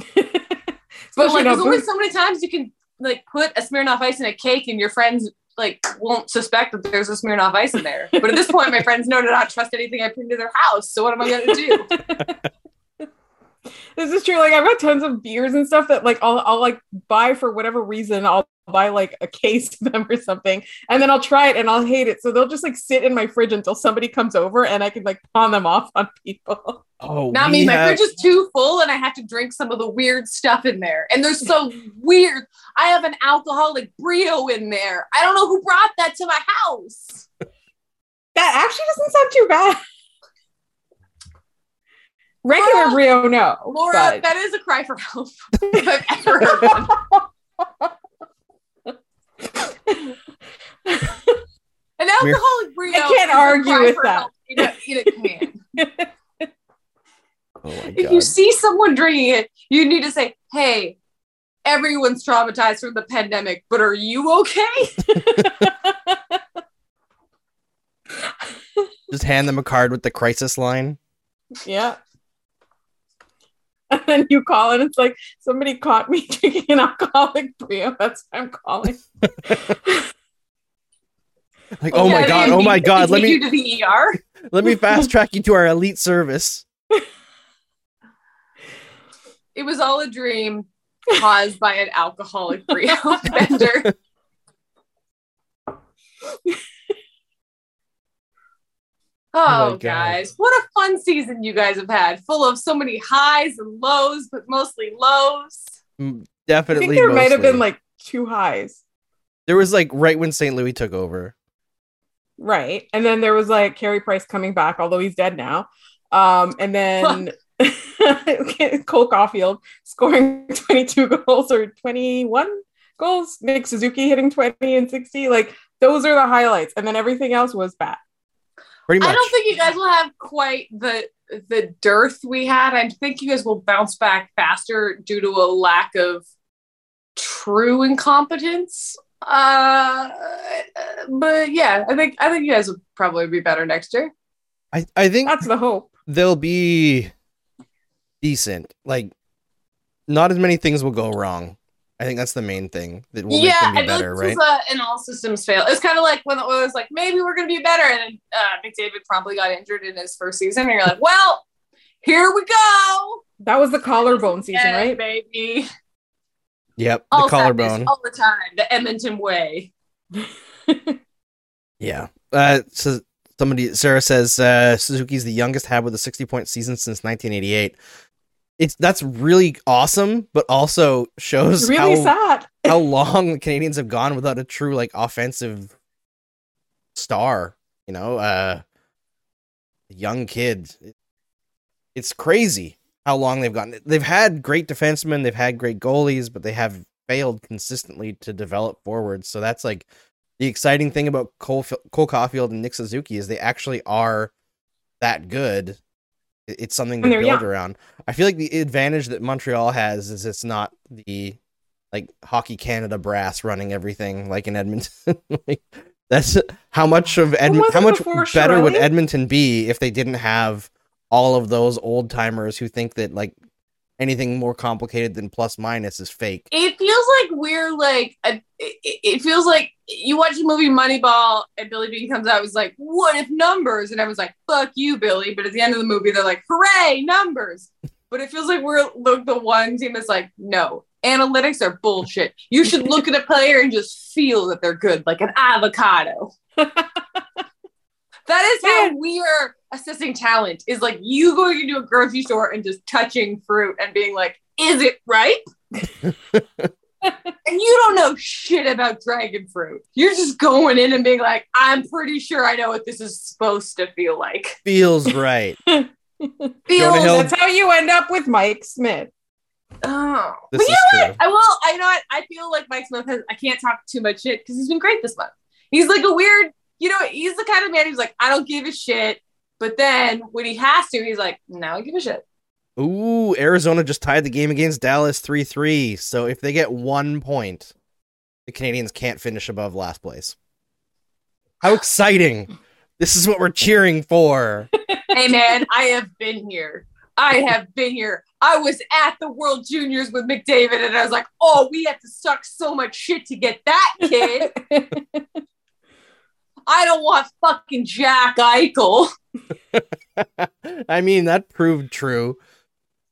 But like, there's only so many times you can like put a Smirnoff Ice in a cake, and your friends like won't suspect that there's a Smirnoff Ice in there. But at this point, my friends know to not trust anything I put into their house. So what am I gonna do? This is true. Like I've got tons of beers and stuff that like I'll I'll like buy for whatever reason. I'll buy like a case of them or something, and then I'll try it and I'll hate it. So they'll just like sit in my fridge until somebody comes over and I can like pawn them off on people. Oh, Not we me. My fridge is too full, and I have to drink some of the weird stuff in there. And they're so weird. I have an alcoholic brio in there. I don't know who brought that to my house. That actually doesn't sound too bad. Regular Laura- Brio, no. Laura, but- that is a cry for help. if I've ever heard one. An alcoholic brio. I can't argue with that. help in a, in a can. Oh my if you see someone drinking it, you need to say, "Hey, everyone's traumatized from the pandemic, but are you okay?" Just hand them a card with the crisis line. yeah. And then you call and it's like somebody caught me drinking an alcoholic Brio. That's what I'm calling. Like, oh my Yeah, god, oh my they god, let me you to the ER. let me fast track you to our elite service. It was all a dream caused by an alcoholic brio vendor. My Oh, guys, what a fun season you guys have had, full of so many highs and lows, but mostly lows. Mm, I Definitely. think there might have been like two highs. there was like right when St. Louis took over. Right. And then there was like Carey Price coming back, although he's dead now. Um, and then Cole Caufield scoring 22 goals or 21 goals, Nick Suzuki hitting 20 and 60. Like those are the highlights. And then everything else was bad. Pretty much. I don't think you guys will have quite the the dearth we had. I think you guys will bounce back faster due to a lack of true incompetence. Uh, but yeah, I think I think you guys will probably be better next year. I, I think That's the hope. they'll be decent. Like, not as many things will go wrong. I think that's the main thing that will yeah, make them I be feel better, like right? this is a, an all systems fail. It's kind of like when it was like maybe we're gonna be better, and then uh, McDavid promptly got injured in his first season, and you're like, well, here we go, That was the collarbone season, Yeah, right? baby. Yep, the collarbone. all the time, the Edmonton way. Yeah. Uh, so somebody, Sarah says uh, Suzuki's the youngest had with a 60 point season since 1988. It's that's really awesome, but also shows really how, sad. how long the Canadiens have gone without a true like offensive star. You know, uh, young kid. It's crazy how long they've gotten. They've had great defensemen, they've had great goalies, but they have failed consistently to develop forwards. So that's like the exciting thing about Cole Cole Caufield and Nick Suzuki is they actually are that good. It- It's something to build young. around. I feel like the advantage that Montreal has is it's not the like Hockey Canada brass running everything like in Edmonton. like, that's how much of Edmonton. How much better would Edmonton be if they didn't have all of those old timers who think that like anything more complicated than plus minus is fake. It feels like we're like a, it, it feels like you watch the movie Moneyball and Billy Beane comes out. Was like, what if numbers? And I was like, fuck you, Billy. But at the end of the movie, they're like, hooray, numbers. But it feels like we're the, the one team that's like, no, analytics are bullshit. You should look at a player and just feel that they're good, like an avocado. that is how we are assessing talent. Is like you going into a grocery store and just touching fruit and being like, is it ripe? and you don't know shit about dragon fruit. You're just going in and being like, I'm pretty sure I know what this is supposed to feel like. Feels right. Feels That's how you end up with Mike Smith. Oh. This but you know true. what? I will. I know what? I feel like Mike Smith has. I can't talk too much shit because he's been great this month. He's like a weird. You know, he's the kind of man who's like, I don't give a shit. But then when he has to, he's like, now I give a shit. Ooh, Arizona just tied the game against Dallas 3 3. So if they get one point, the Canadiens can't finish above last place. How exciting! This is what we're cheering for. hey man, I have been here. I have been here. I was at the World Juniors with McDavid, and I was like, oh, we have to suck so much shit to get that kid. I don't want fucking Jack Eichel. I mean, that proved true.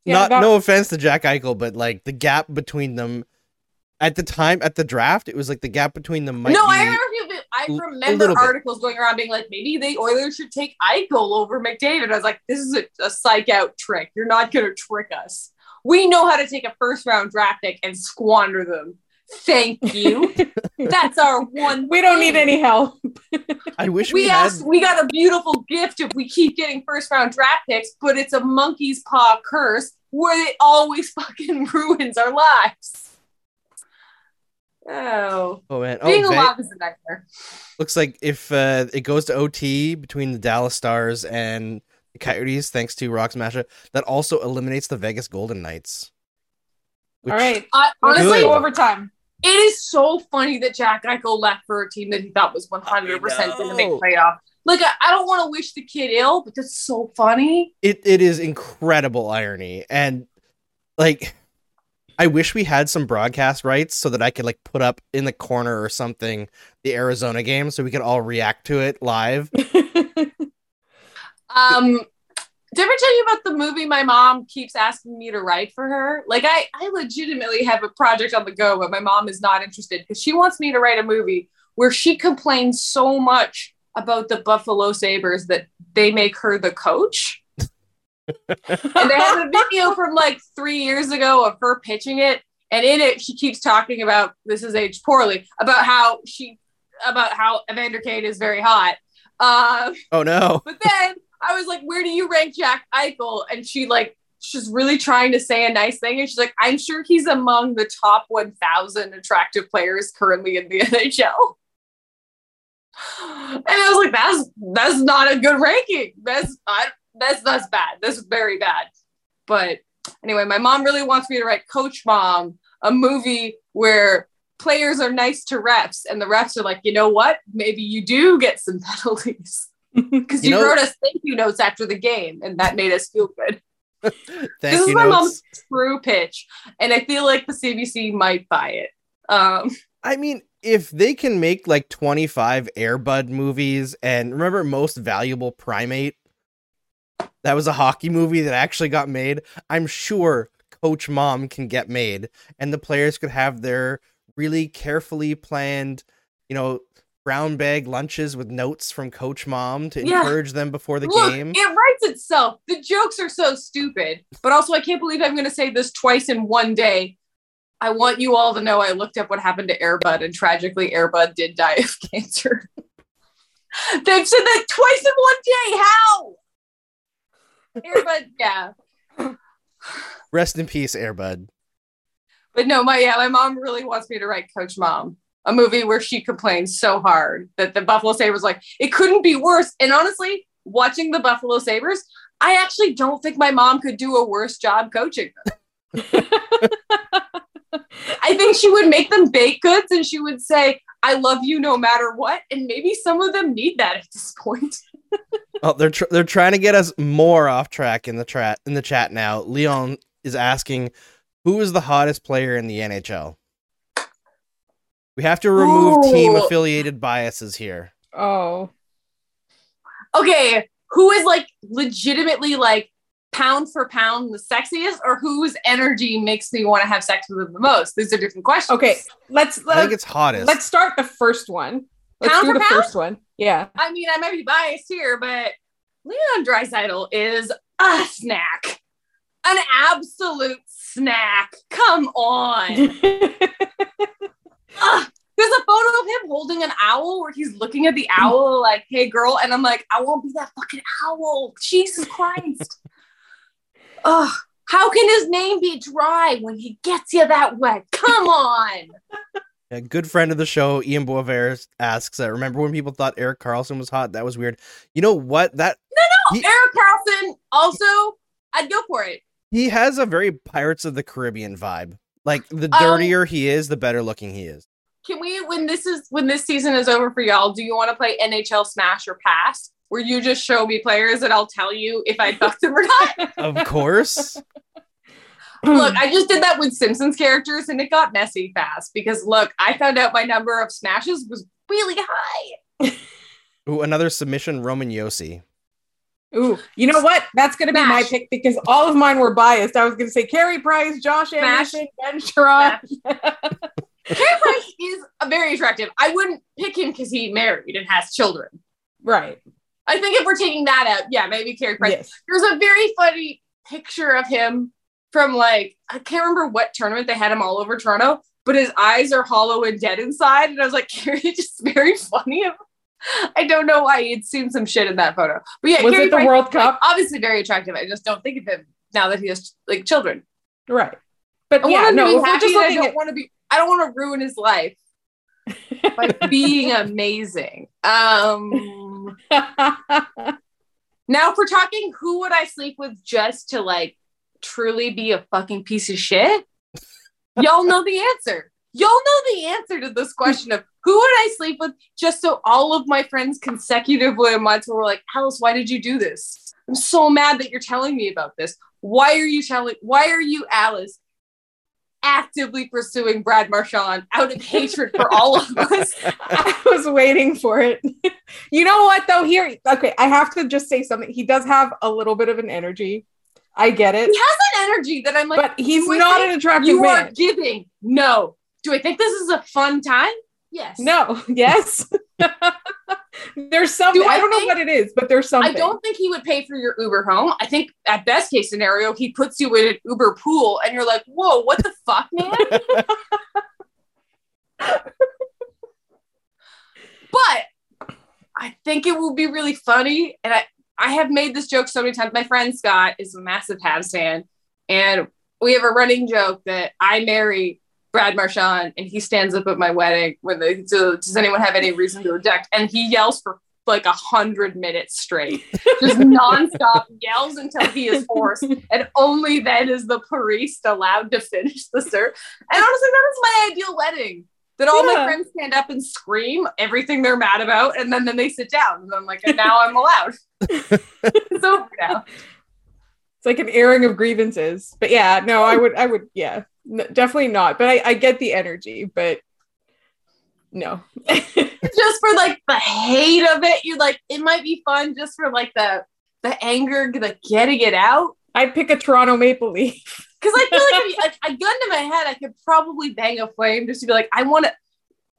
Yeah, Not that- no offense to Jack Eichel, but like the gap between them at the time at the draft, it was like the gap between them might no, be I remember. I remember little bit. articles going around being like, maybe the Oilers should take Eichel over McDavid. I was like, this is a, a psych out trick. You're not going to trick us. We know how to take a first round draft pick and squander them. Thank you. That's our one. we don't need any help. I wish we, we had asked we got a beautiful gift if we keep getting first round draft picks but it's a monkey's paw curse where it always fucking ruins our lives oh Oh man. Oh, being Ve- alive is a nightmare looks like if uh, it goes to OT between the Dallas Stars and the Coyotes, thanks to Rock Smasher, that also eliminates the Vegas Golden Knights. Which- All right. I, honestly Good. Overtime. It is so funny that jack eichel left for a team that he thought was 100% going to make playoff. Like I, I don't want to wish the kid ill but that's so funny. It it is incredible irony. And like I wish we had some broadcast rights so that I could like put up in the corner or something the Arizona game so we could all react to it live. Um, did I ever tell you about the movie my mom keeps asking me to write for her? Like, I, I legitimately have a project on the go, but my mom is not interested because she wants me to write a movie where she complains so much about the Buffalo Sabres that they make her the coach. and they have a video from like three years ago of her pitching it. And in it, she keeps talking about this is aged poorly about how she about how Evander Kane is very hot. Um, Oh no. but then I was like, where do you rank Jack Eichel? And she like, she's really trying to say a nice thing. And she's like, I'm sure he's among the top 1,000 attractive players currently in the NHL. And I was like, that's that's not a good ranking. That's I, that's that's bad. That's very bad. But anyway, my mom really wants me to write Coach Mom, a movie where players are nice to refs, and the refs are like, you know what? Maybe you do get some penalties because You you, know- wrote us thank you notes after the game, and that made us feel good. Thank this is my notes. mom's true pitch, and I feel like the CBC might buy it. Um, I mean, if they can make like 25 Airbud movies and remember Most Valuable Primate? That was a hockey movie that actually got made. I'm sure Coach Mom can get made and the players could have their really carefully planned, you know, brown bag lunches with notes from Coach Mom to Yeah. encourage them before the Look, game. it writes itself. The jokes are so stupid, but also I can't believe I'm going to say this twice in one day. I want you all to know I looked up what happened to Airbud, and tragically, Airbud did die of cancer. They've said that twice in one day. How? Airbud, yeah. Rest in peace, Airbud. But no, my yeah, my mom really wants me to write Coach Mom, a movie where she complains so hard that the Buffalo Sabres like it couldn't be worse. And honestly, watching the Buffalo Sabres, I actually don't think my mom could do a worse job coaching them. I think she would make them baked goods and she would say, I love you no matter what. And maybe some of them need that at this point. Oh, they're tr- they're trying to get us more off track in the chat in the chat now. Leon is asking, who is the hottest player in the NHL? We have to remove team affiliated biases here. Oh. Okay, who is like legitimately like pound for pound the sexiest or whose energy makes me want to have sex with them the most? These are different questions. Okay. Let's I think let, it's hottest. let's start the first one. Let's Pound do for the pound? first one. Yeah. I mean, I might be biased here, but Leon Draisaitl is a snack, an absolute snack. Come on. Ugh. There's a photo of him holding an owl where he's looking at the owl like, "Hey, girl," and I'm like, "I won't be that fucking owl." Jesus Christ. Ugh. How can his name be dry when he gets you that wet? Come on. A good friend of the show, Ian Boisvert, asks, uh, "Remember when people thought Erik Karlsson was hot? That was weird. You know what? That No, no, He- Erik Karlsson, also, I'd go for it. he has a very Pirates of the Caribbean vibe. Like the Um, dirtier he is, the better looking he is. Can we, when this is when this season is over for y'all, do you want to play NHL Smash or Pass, where you just show me players and I'll tell you if I fucked them or not? Of course. look, I just did that with Simpsons characters and it got messy fast because look, I found out my number of smashes was really high. Ooh, another submission, Roman Josi. Ooh, you know what? That's gonna be my pick because all of mine were biased. I was gonna say Carey Price, Josh Smash. Anderson, Ben Chiarot. Carey Price is very attractive. I wouldn't pick him because he married and has children. right. I think if we're taking that out, yeah, maybe Carey Price. Yes. There's a very funny picture of him from like I can't remember what tournament they had him all over Toronto, but his eyes are hollow and dead inside, and I was like, Carey, just very funny. I don't know why he'd seen some shit in that photo, but yeah, Was it the Price World is, like, Cup? obviously very attractive. I just don't think of him now that he has like children. Right. But I yeah, no, be we're happy. just I don't at want to be. I don't want to ruin his life by being amazing. Um. Now, if we're talking who would I sleep with just to like truly be a fucking piece of shit, y'all know the answer. Y'all know the answer to this question of who would I sleep with just so all of my friends consecutively a month were like, Alice, why did you do this? I'm so mad that you're telling me about this. Why are you telling, why are you, Alice, actively pursuing Brad Marchand out of hatred for all of us? I was waiting for it. you know what though? Here, okay, I have to just say something. He does have a little bit of an energy. I get it, He has an energy that I'm like, but he's not an attractive you are man. giving. No. Do I think this is a fun time? Yes. No, yes. there's something. Do I, I don't know what it is, but there's something. I don't think he would pay for your Uber home. I think at best case scenario, he puts you in an Uber pool and you're like, whoa, what the fuck, man? but I think it will be really funny. And I, I have made this joke so many times. My friend Scott is a massive Habs fan. And we have a running joke that I marry Brad Marchand, and he stands up at my wedding when they so does anyone have any reason to object? And he yells for like a hundred minutes straight, just nonstop yells until he is hoarse, and only then is the priest allowed to finish the service. And honestly, that is my ideal wedding. That all Yeah. my friends stand up and scream everything they're mad about, and then then they sit down, and I'm like, and now I'm allowed. it's over now. It's like an airing of grievances. But yeah, no, I would, I would, yeah, definitely not. But I, I get the energy, but no. just for like the hate of it. You're like, it might be fun just for like the the anger, the getting it out. I'd pick a Toronto Maple Leaf. Because I feel like if, a, a gun to my head, I could probably bang a flame just to be like, I want to.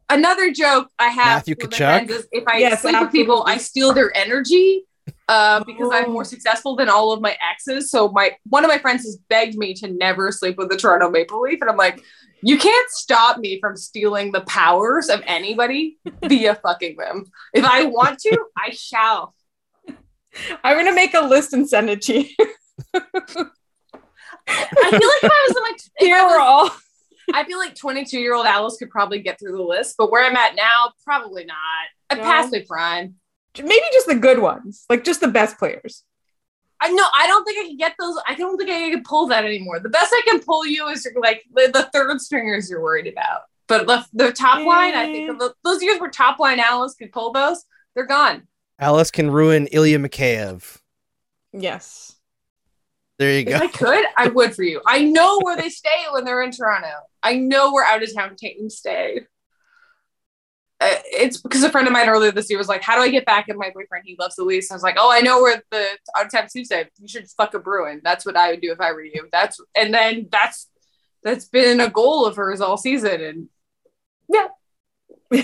Another joke I have Matthew with my Tkachuk? if I Yes, sleep with people, I steal their energy uh, because I'm Oh. more successful than all of my exes. So my one of my friends has begged me to never sleep with the Toronto Maple Leaf, and I'm like, you can't stop me from stealing the powers of anybody via fucking them. If I want to, I shall. I'm gonna make a list and send it to you. I feel like if I was in like, if Here I, we're was, all. I feel like 22 year old Alice could probably get through the list, but where I'm at now, probably not. I No. passed my prime. Maybe just the good ones, like just the best players. I know. I don't think I can get those. I don't think I can pull that anymore. The best I can pull you is like the, the third stringers you're worried about. But the, the top line, I think eh. the, those years where top line Alice could pull those, they're gone. Alice can ruin Ilya Mikheyev. Yes. There you If go. I could, I would for you. I know where they stay when they're in Toronto. I know where out of town teams stay. Uh, it's because a friend of mine earlier this year was like, "How do I get back at my boyfriend? He loves the Leafs." And I was like, "Oh, I know where the out of town teams. You should fuck a Bruin. That's what I would do if I were you." That's and then that's that's been a goal of hers all season. And yeah,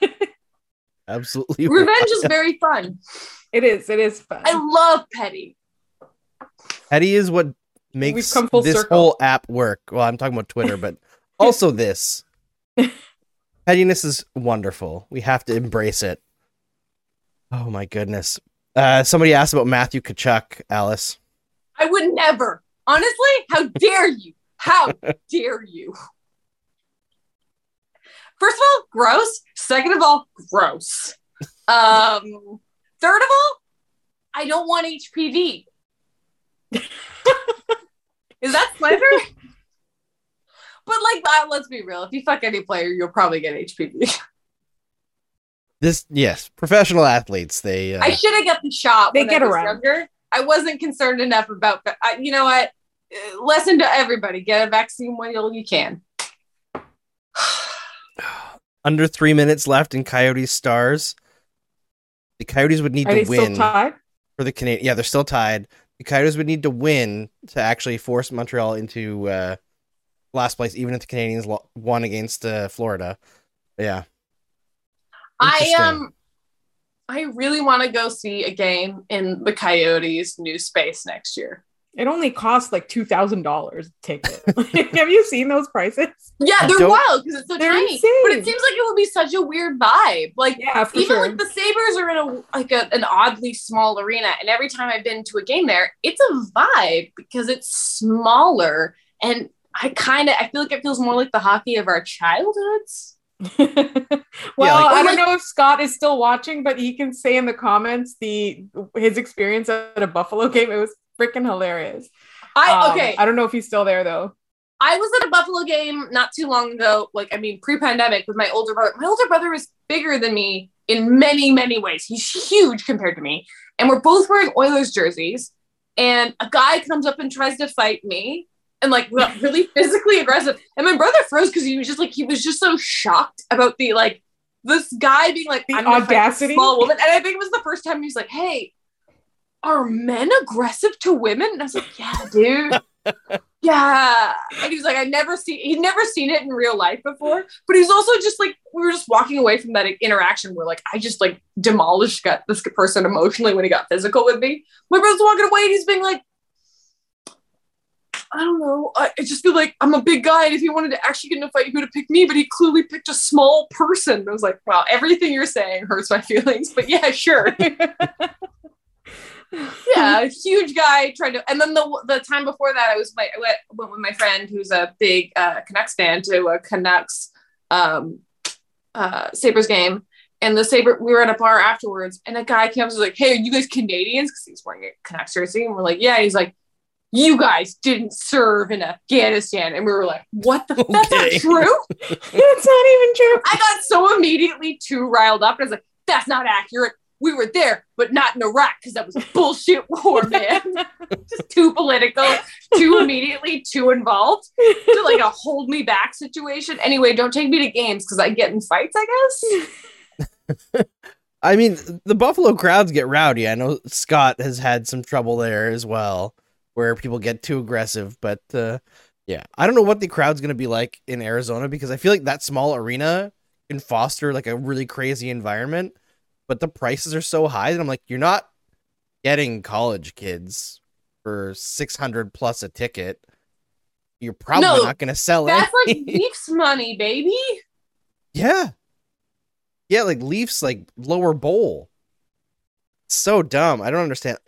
Absolutely. revenge is very fun. It is. It is fun. I love Petty. Petty is what makes We've come full this circle. whole app work. Well, I'm talking about Twitter, but also this. Pettiness is wonderful. We have to embrace it. Oh my goodness. Uh, somebody asked about Matthew Tkachuk, Alice. I would never. Honestly, how dare you? How dare you? First of all, gross. Second of all, gross. Um, third of all, I don't want HPV. Is that slander? But like, uh, let's be real. If you fuck any player, you'll probably get HPV. This, yes, professional athletes. They, uh, I should have got the shot They when get I was around. younger. I wasn't concerned enough about. But I, you know what? Uh, Lesson to everybody: get a vaccine when you you can. under three minutes left in Coyotes Stars. The Coyotes would need Are they to win still tied? for the Canadian. Yeah, they're still tied. The Coyotes would need to win to actually force Montreal into uh, last place, even if the Canadiens won against uh, Florida. Yeah. I Interesting. um, I really want to go see a game in the Coyotes' new space next year. It only costs like two thousand dollars ticket. Have you seen those prices? Yeah, they're wild because it's so They're tiny. insane. But it seems like it would be such a weird vibe. Like Yeah, for even sure. like the Sabres are in a like a, an oddly small arena, and every time I've been to a game there, it's a vibe because it's smaller, and I kind of I feel like it feels more like the hockey of our childhoods. well, like- I or don't know if Scott is still watching, but he can say in the comments the his experience at a Buffalo game. It was freaking hilarious. I Um, okay. I don't know if he's still there though. I was at a Buffalo game not too long ago, like I mean pre-pandemic with my older brother. My older brother is bigger than me in many, many ways. He's huge compared to me. And we're both wearing Oilers jerseys. And a guy comes up and tries to fight me and like really physically aggressive. And my brother froze because he was just like he was just so shocked about the like this guy being like The "I'm gonna audacity. small woman. And I think it was the first time he was like, Hey, are men aggressive to women? And I was like, Yeah, dude. Yeah. And he was like, I never see he'd never seen it in real life before. But he's also just like we were just walking away from that interaction where like I just like demolished got this person emotionally when he got physical with me. My brother's walking away and he's being like, I don't know. I, I just feel like I'm a big guy, and if he wanted to actually get in a fight, he would have picked me, but he clearly picked a small person. I was like, wow, everything you're saying hurts my feelings. But yeah, sure. yeah, a huge guy trying to. And then the the time before that, I was my I went, went with my friend who's a big uh, Canucks fan to a Canucks um, uh, Sabres game. And the Sabre, we were at a bar afterwards, and a guy came up and was like, "Hey, are you guys Canadians?" Because he's wearing a Canucks jersey, and we're like, "Yeah." He's like, "You guys didn't serve in Afghanistan," and we were like, "What the? That's not true." It's not even true. I got so immediately too riled up. I was like, that's not accurate. We were there, but not in Iraq because that was a bullshit war, man. Just too political, too immediately, too involved. To like a hold me back situation. Anyway, don't take me to games because I get in fights, I guess. I mean, the Buffalo crowds get rowdy. I know Scott has had some trouble there as well, where people get too aggressive. But uh, yeah, I don't know what the crowd's going to be like in Arizona because I feel like that small arena can foster like a really crazy environment. But the prices are so high that I'm like, you're not getting college kids for six hundred plus a ticket. You're probably No, not going to sell That's like. Leafs money, baby. Yeah. Yeah, like Leafs like lower bowl. So dumb. I don't understand.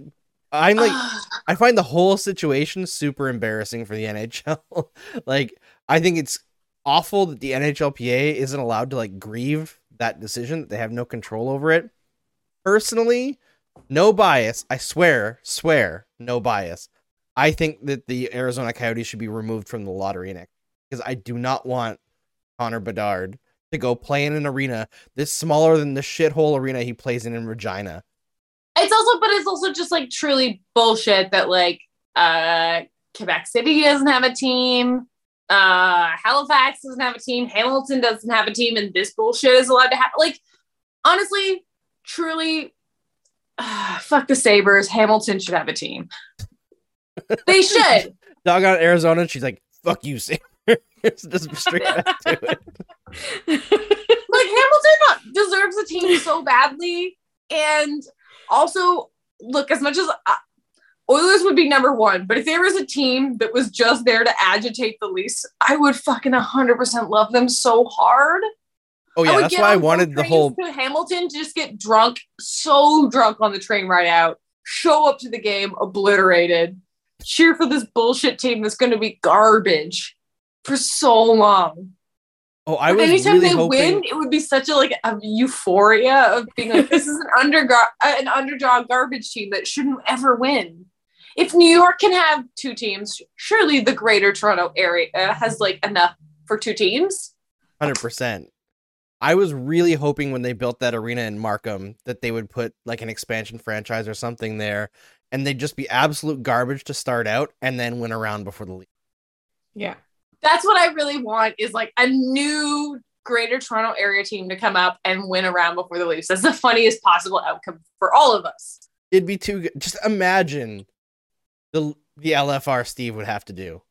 I'm like I find the whole situation super embarrassing for the NHL. like I think it's awful that the NHLPA isn't allowed to like grieve that decision that they have no control over it. Personally, no bias. I swear, swear, no bias. I think that the Arizona Coyotes should be removed from the lottery next because I do not want Connor Bedard to go play in an arena this smaller than the shithole arena he plays in in Regina. It's also but it's also just like truly bullshit that like uh Quebec City doesn't have a team uh Halifax doesn't have a team Hamilton doesn't have a team and this bullshit is allowed to happen like honestly truly uh, fuck the Sabres Hamilton should have a team they should Dog on Arizona, she's like, "Fuck you, Sam." Just straight back to it. like Hamilton deserves a team so badly, and also look as much as uh, Oilers would be number one, but if there was a team that was just there to agitate the Leafs, I would fucking hundred percent love them so hard. Oh yeah, that's why I wanted the whole. to Hamilton to just get drunk, so drunk on the train ride out, show up to the game obliterated, cheer for this bullshit team that's going to be garbage for so long. Oh, I was anytime really they hoping. win, it would be such a like a euphoria of being like, this is an underdog, uh, an underdog garbage team that shouldn't ever win. If New York can have two teams, surely the Greater Toronto area has like enough for two teams. Hundred percent. I was really hoping when they built that arena in Markham that they would put like an expansion franchise or something there, and they'd just be absolute garbage to start out, and then win around before the league. yeah. That's what I really want is like a new Greater Toronto area team to come up and win around before the Leafs. That's the funniest possible outcome for all of us. It'd be too good. Just imagine the the LFR Steve would have to do.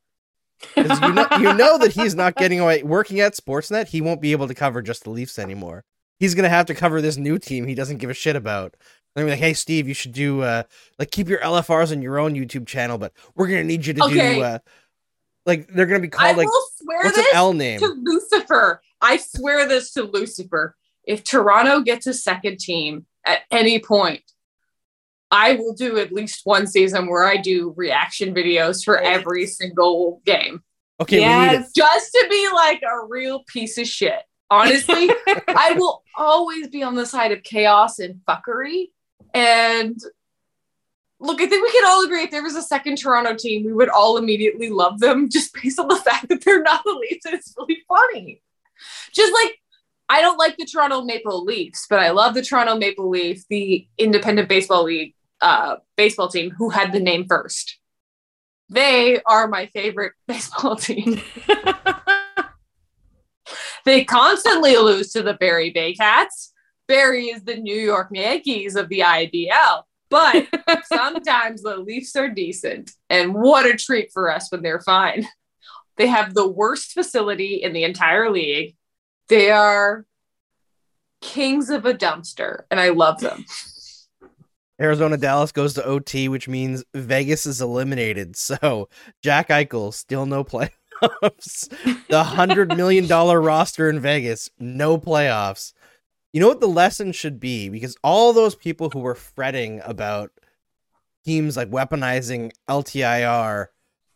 you know, you know that he's not getting away working at Sportsnet. He won't be able to cover just the Leafs anymore. He's gonna have to cover this new team he doesn't give a shit about. They're like, "Hey, Steve, you should do uh like keep your LFRs on your own YouTube channel, but we're gonna need you to Okay. do uh like they're gonna be I called like will swear what's an L name? to Lucifer. I swear this to Lucifer. If Toronto gets a second team at any point, I will do at least one season where I do reaction videos for every single game. Okay, we need it. Yes. Just to be like a real piece of shit. Honestly, I will always be on the side of chaos and fuckery. And look, I think we can all agree if there was a second Toronto team, we would all immediately love them just based on the fact that they're not the Leafs and it's really funny. Just like I don't like the Toronto Maple Leafs, but I love the Toronto Maple Leaf, the independent baseball league uh, baseball team who had the name first. They are my favorite baseball team. They constantly lose to the Barry Bay Cats. Barrie is the New York Yankees of the IBL. But sometimes the Leafs are decent. And what a treat for us when they're fine. They have the worst facility in the entire league. They are kings of a dumpster, and I love them. Arizona Dallas goes to OT, which means Vegas is eliminated. So Jack Eichel still no playoffs. the hundred million dollar roster in Vegas, no playoffs. You know what the lesson should be? Because all those people who were fretting about teams like weaponizing LTIR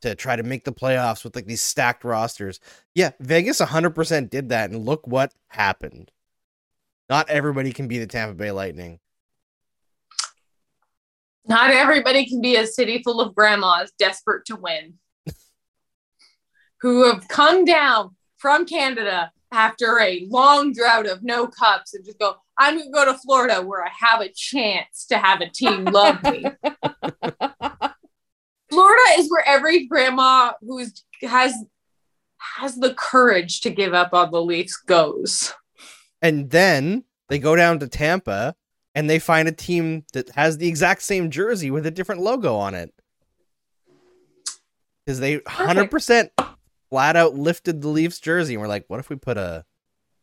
to try to make the playoffs with like these stacked rosters. Yeah, Vegas 100% did that and look what happened. Not everybody can be the Tampa Bay Lightning. Not everybody can be a city full of grandmas desperate to win, who have come down from Canada after a long drought of no cups and just go, I'm going to go to Florida where I have a chance to have a team love me. Florida is where every grandma who has has the courage to give up on the Leafs goes. And then they go down to Tampa and they find a team that has the exact same jersey with a different logo on it. Because they 100% flat out lifted the Leafs jersey and we're like, what if we put a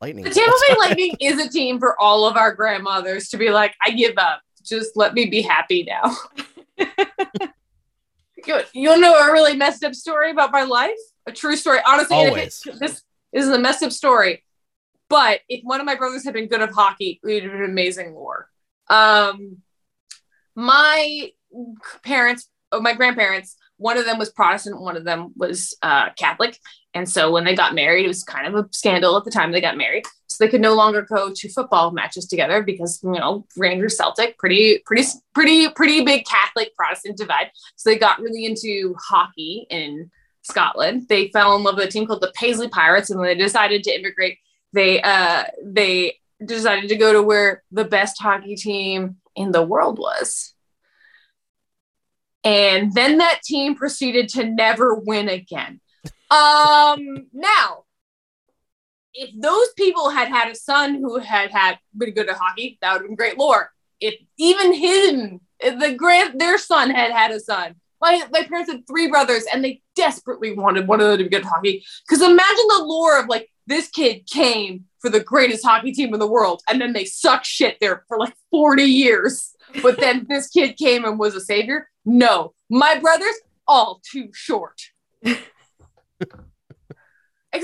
lightning? The Tampa Bay? Lightning is a team for all of our grandmothers to be like, I give up. Just let me be happy now. you, you know a really messed up story about my life? A true story. Honestly, Always. it- this is a messed up story. But if one of my brothers had been good at hockey, it would have been amazing lore. Um, my parents, oh, my grandparents, one of them was Protestant, one of them was uh, Catholic. And so when they got married, it was kind of a scandal at the time they got married. So they could no longer go to football matches together because you know Rangers Celtic, pretty, pretty, pretty, pretty big Catholic Protestant divide. So they got really into hockey in Scotland. They fell in love with a team called the Paisley Pirates, and when they decided to immigrate, they uh, they decided to go to where the best hockey team in the world was. And then that team proceeded to never win again. Um, now, if those people had had a son who had had been good at hockey, that would have been great lore. If even him, the grand, their son had had a son. My, my parents had three brothers and they desperately wanted one of them to be good at hockey. Because imagine the lore of like this kid came for the greatest hockey team in the world and then they suck shit there for like 40 years. But then this kid came and was a savior. No, my brothers, all too short. Except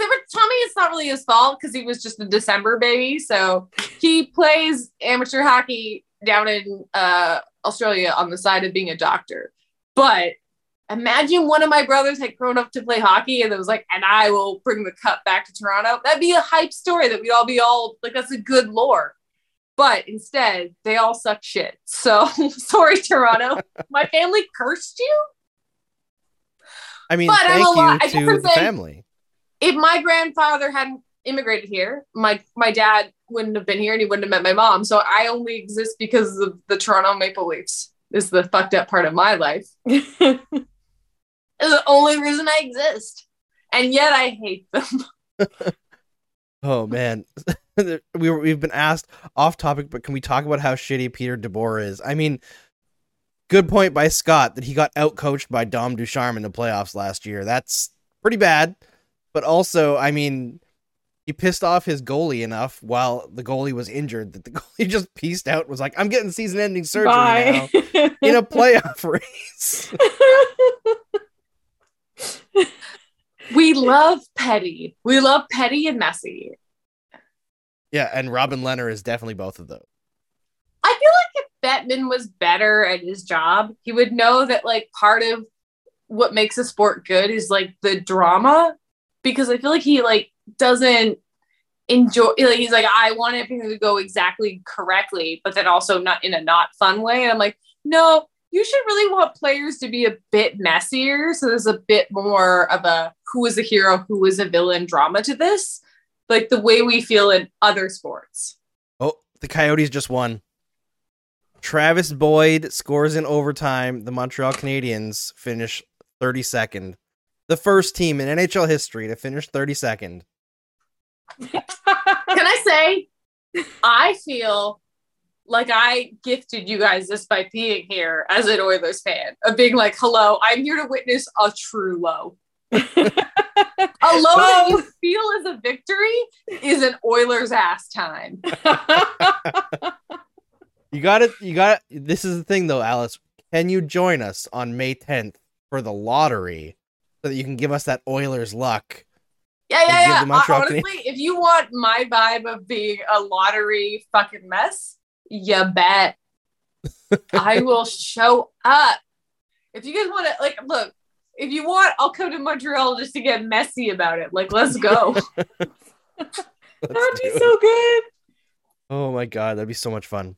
for Tommy, it's not really his fault because he was just a December baby. So he plays amateur hockey down in uh, Australia on the side of being a doctor. But imagine one of my brothers had grown up to play hockey and it was like, and I will bring the cup back to Toronto. That'd be a hype story that we'd all be all like, that's a good lore. But instead, they all suck shit. So sorry, Toronto. my family cursed you. I mean, But I'm thank a lot- I you guess to I'm the saying- family. if my grandfather hadn't immigrated here, my my dad wouldn't have been here and he wouldn't have met my mom. So I only exist because of the Toronto Maple Leafs. Is the fucked up part of my life. Is the only reason I exist. And yet I hate them. Oh man, we were, we've been asked off topic, but can we talk about how shitty Peter DeBoer is? I mean, good point by Scott that he got outcoached by Dom Ducharme in the playoffs last year. That's pretty bad. But also, I mean, he pissed off his goalie enough while the goalie was injured that the goalie just pieced out. and Was like, "I'm getting season-ending surgery now in a playoff race." We love petty. We love petty and messy. Yeah, and Robin Leonard is definitely both of those. I feel like if Bettman was better at his job, he would know that like part of what makes a sport good is like the drama. Because I feel like he like doesn't enjoy like he's like, I want everything to go exactly correctly, but then also not in a not fun way. And I'm like, no, you should really want players to be a bit messier. So there's a bit more of a who is a hero, who is a villain drama to this. Like the way we feel in other sports. Oh, the Coyotes just won. Travis Boyd scores in overtime. The Montreal Canadiens finish 32nd. The first team in NHL history to finish 32nd. Can I say, I feel like I gifted you guys this by being here as an Oilers fan, of being like, hello, I'm here to witness a true low. A low that you feel is a victory is an Oilers ass time. You got it. You got it. This is the thing, though, Alice. Can you join us on May 10th for the lottery so that you can give us that Oilers luck? Yeah, yeah, yeah. the Montreal uh, Honestly, if you want my vibe of being a lottery fucking mess, you bet. I will show up. If you guys want to, like, look, if you want, I'll come to Montreal just to get messy about it. Like, let's go. Let's That would be it. so good. Oh my god, that'd be so much fun.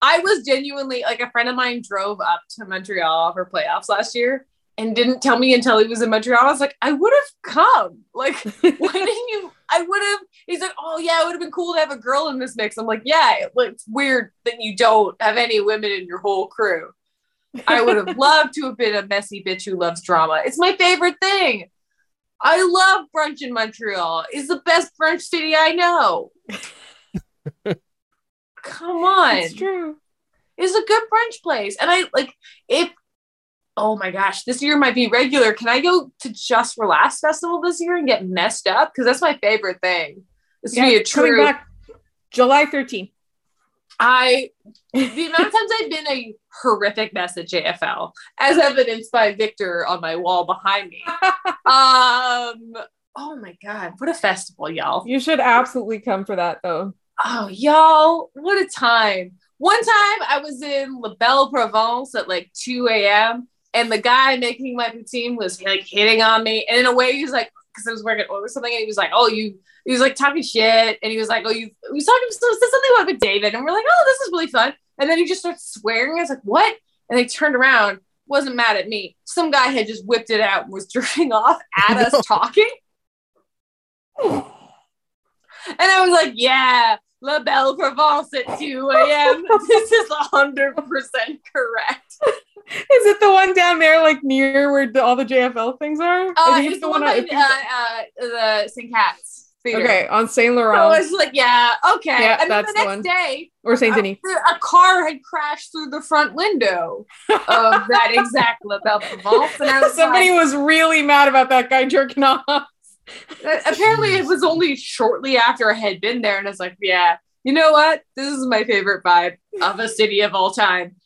I was genuinely like a friend of mine drove up to Montreal for playoffs last year and didn't tell me until he was in Montreal. I was like, I would have come. Like, why didn't you? I would have. He's like, oh yeah, it would have been cool to have a girl in this mix. I'm like, yeah, it, it's weird that you don't have any women in your whole crew. I would have loved to have been a messy bitch who loves drama. It's my favorite thing. I love brunch in Montreal. It's the best brunch city I know. Come on It's true. It's a good brunch place. And I like if oh my gosh, this year might be regular. Can I go to Just for Laughs Festival this year and get messed up? Because that's my favorite thing. It's gonna be a true. back July 13th. I the amount of times I've been a horrific mess at JFL, as evidenced by Victor on my wall behind me. Um oh my god, what a festival, y'all. You should absolutely come for that though. Oh, y'all, what a time. One time I was in La Belle Province at like 2 a.m. and the guy making my poutine was like hitting on me. And in a way, he was like, because I was working or something, and he was like, Oh, you, he was like talking shit. And he was like, Oh, you, he was talking so said something about David. And we're like, Oh, this is really fun. And then he just starts swearing. I was like, What? And they turned around, wasn't mad at me. Some guy had just whipped it out and was drifting off at us talking. And I was like, yeah, La Belle Province at 2 a.m. this is 100% correct. Is it the one down there, like near where the, all the JFL things are? Uh, it's the one by I uh, uh, the St. Cat's Theater. okay, on Saint So I was like, yeah, okay. Yeah, and then that's the the next one. day, or Saint a, Denis. a car had crashed through the front window of that exact La Belle Province. And I was Somebody like, was really mad about that guy jerking off. Uh, apparently it was only shortly after I had been there, and I was like, yeah, you know what? This is my favorite vibe of a city of all time.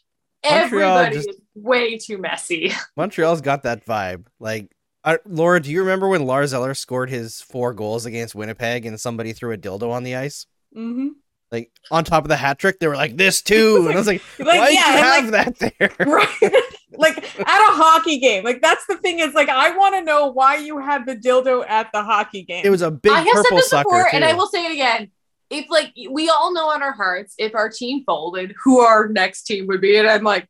Montreal Everybody just- is way too messy. Montreal's got that vibe. Like, I, Laura, do you remember when Lars Eller scored his four goals against Winnipeg and somebody threw a dildo on the ice? Mm-hmm. Like on top of the hat trick, they were like this too, and I was like, Like, why yeah, you and, have that there? right like at a hockey game like that's the thing is like i want to know why you had the dildo at the hockey game It was a big I have said purple this sucker before, too. and I will say it again. If like we all know in our hearts, if our team folded, who our next team would be, and I'm like,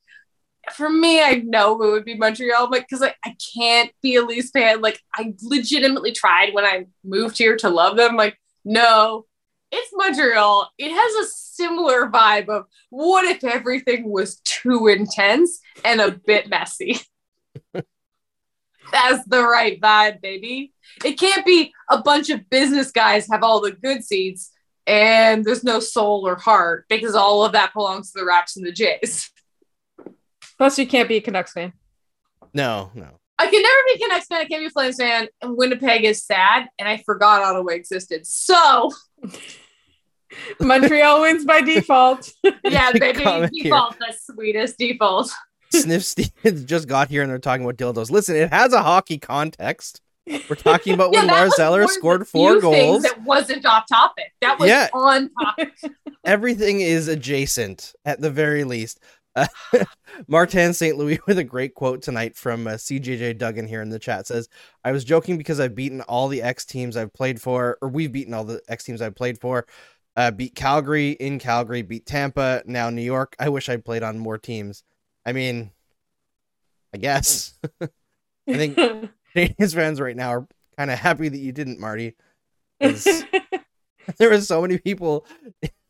for me, I know it would be Montreal, but because like I can't be a Leafs fan. Like I legitimately tried when I moved here to love them. Like no, it's Montreal. It has a similar vibe of what if everything was too intense and a bit messy. That's the right vibe, baby. It can't be a bunch of business guys have all the good seats and there's no soul or heart because all of that belongs to the Raps and the Jays. Plus you can't be a canucks fan no, no. I can never be a Canucks fan. I can't be a Flames fan. And Winnipeg is sad, and I forgot Ottawa existed. So montreal wins by default yeah, baby, Comment here. default the sweetest default. Sniff Stevens just got here and they're talking about dildos. Listen, it has a hockey context. We're talking about when that Lars Eller scored four goals. That wasn't off topic. That was Yeah. on topic. Everything is adjacent at the very least. Uh, Martin St. Louis with a great quote tonight from uh, CJJ Duggan here in the chat says, I was joking because I've beaten all the X teams I've played for, or we've beaten all the X teams I've played for. Uh, beat Calgary in Calgary, beat Tampa, now New York. I wish I'd played on more teams. I mean, I guess. I think Canadiens fans right now are kind of happy that you didn't, Marty. there were so many people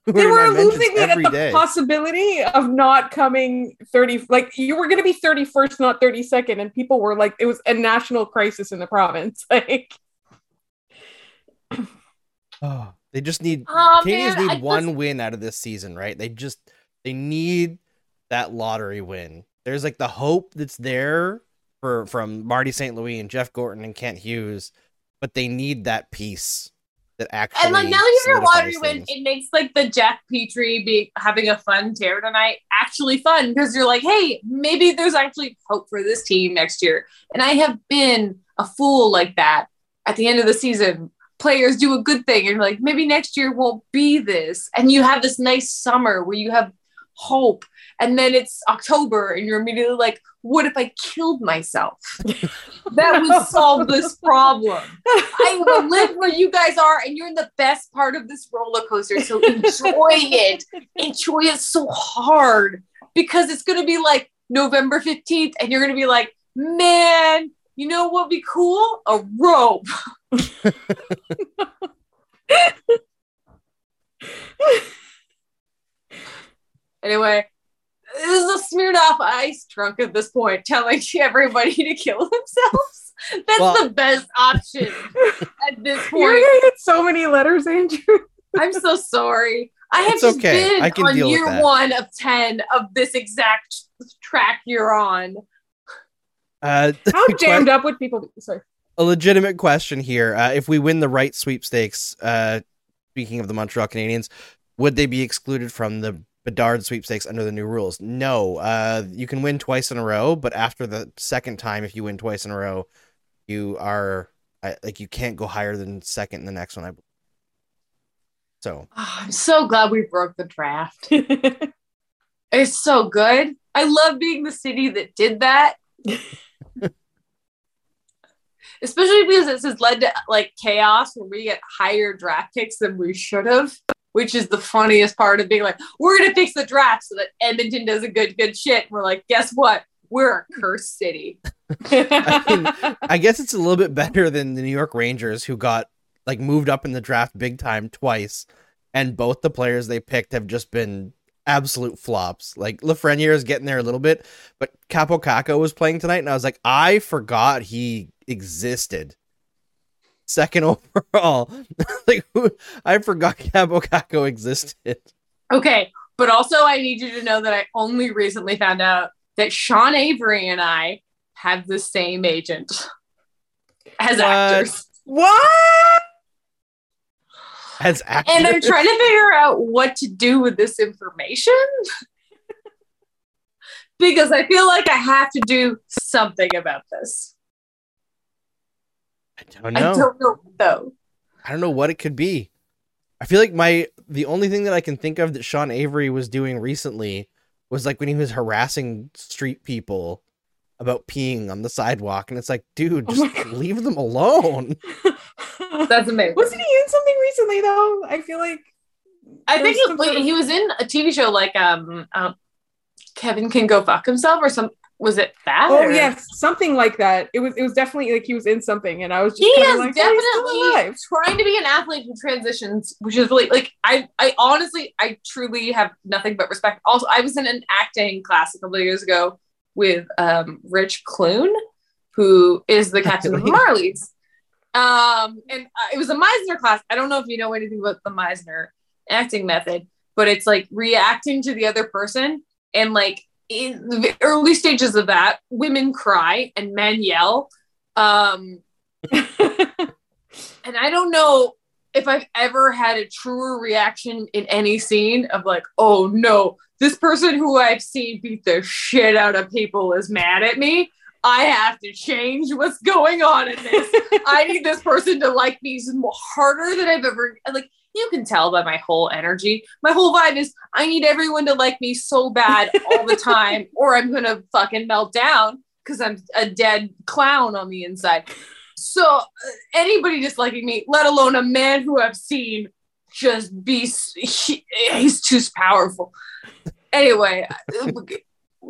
they were, were in my mentions losing it at the day. possibility of not coming 30 like you were going to be 31st not 32nd and people were like it was a national crisis in the province like Oh, they just need Oh, Canadiens man, need I one just- win out of this season, right? They just they need that lottery win. There's like the hope that's there for from Marty St. Louis and Jeff Gorton and Kent Hughes, but they need that piece that actually And like now that you're lottery win, it makes like the Jeff Petry be having a fun tear tonight actually fun because you're like, hey, maybe there's actually hope for this team next year. And I have been a fool like that at the end of the season. Players do a good thing, and you're like, maybe next year won't be this. And you have this nice summer where you have hope. And then it's October and you're immediately like, what if I killed myself? that would solve this problem. I will live where you guys are and you're in the best part of this roller coaster. So enjoy it. Enjoy it so hard because it's going to be like November 15th and you're going to be like, man, you know what would be cool? A rope. anyway, this is a Smirnoff Ice drunk at this point, telling everybody to kill themselves. That's Well- the best option at this point. You're gonna get so many letters, Andrew. I'm so sorry. I have It's just okay. been I can on deal with year that. one of 10 of this exact track you're on. Uh, How que- jammed up would people be? Sorry. a legitimate question here. Uh, if we win the Wright sweepstakes, uh, speaking of the Montreal Canadiens, would they be excluded from the Bedard sweepstakes under the new rules? No. Uh, you can win twice in a row, but after the second time, if you win twice in a row, you are uh, like you can't go higher than second in the next one. I believe. So Oh, I'm so glad we broke the draft. It's so good. I love being the city that did that. Especially because this has led to like chaos where we get higher draft picks than we should have, which is the funniest part of being like, we're gonna fix the draft so that Edmonton does a good, good shit. And we're like, guess what? We're a cursed city. I, mean, I guess it's a little bit better than the New York Rangers, who got like moved up in the draft big time twice, and both the players they picked have just been absolute flops. Like Lafreniere is getting there a little bit, but Kaapo Kakko was playing tonight, and I was like, I forgot he existed. Second overall, like who- I forgot Kaapo Kakko existed. Okay, but also I need you to know that I only recently found out that Sean Avery and I have the same agent as What? actors. what? As actors. And I'm trying to figure out what to do with this information because I feel like I have to do something about this. I don't know. I don't know though. I don't know what it could be. I feel like my the only thing that I can think of that Sean Avery was doing recently was like when he was harassing street people about peeing on the sidewalk, and it's like, dude, Oh just my God. leave them alone. That's amazing. Wasn't he in something recently though? I feel like I think he, sort of- he was in a TV show like um, um Kevin can go fuck himself or some was it that? Oh or- yes, something like that. It was it was definitely like he was in something, and I was just he is like, oh, definitely trying to be an athlete who transitions, which is really like I I honestly I truly have nothing but respect. Also, I was in an acting class a couple of years ago with um Rich Clune, who is the captain of the Marlies. Um, and uh, it was a Meisner class. I don't know if you know anything about the Meisner acting method, but it's like reacting to the other person and like in the early stages of that, women cry and men yell. Um, and I don't know if I've ever had a truer reaction in any scene of like, oh no, this person who I've seen beat the shit out of people is mad at me. I have to change what's going on in this. I need this person to like me harder than I've ever like. You can tell by my whole energy. My whole vibe is I need everyone to like me so bad all the time, or I'm gonna fucking melt down because I'm a dead clown on the inside. So uh, anybody disliking me, let alone a man who I've seen just be, he, he's too powerful. Anyway, uh,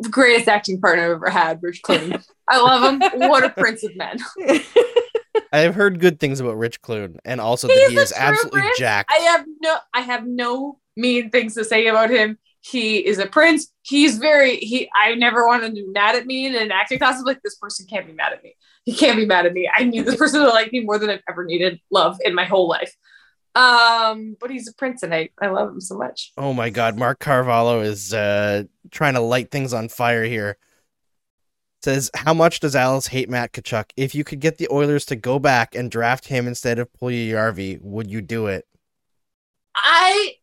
the greatest acting partner I've ever had, Rich Clune. I love him. What a prince of men. I've heard good things about Rich Clune, and also that he is absolutely prince. jacked. I have no, I have no mean things to say about him. He is a prince. He's very he. I never wanted to be mad at me in an acting class. I was like, this person can't be mad at me. He can't be mad at me. I need this person to like me more than I've ever needed love in my whole life. Um, but he's a prince, and I I love him so much. Oh my god, Mark Carvalho is uh trying to light things on fire here. Says, how much does Alice hate Matt Tkachuk? If you could get the Oilers to go back and draft him instead of Puljujärvi, would you do it? I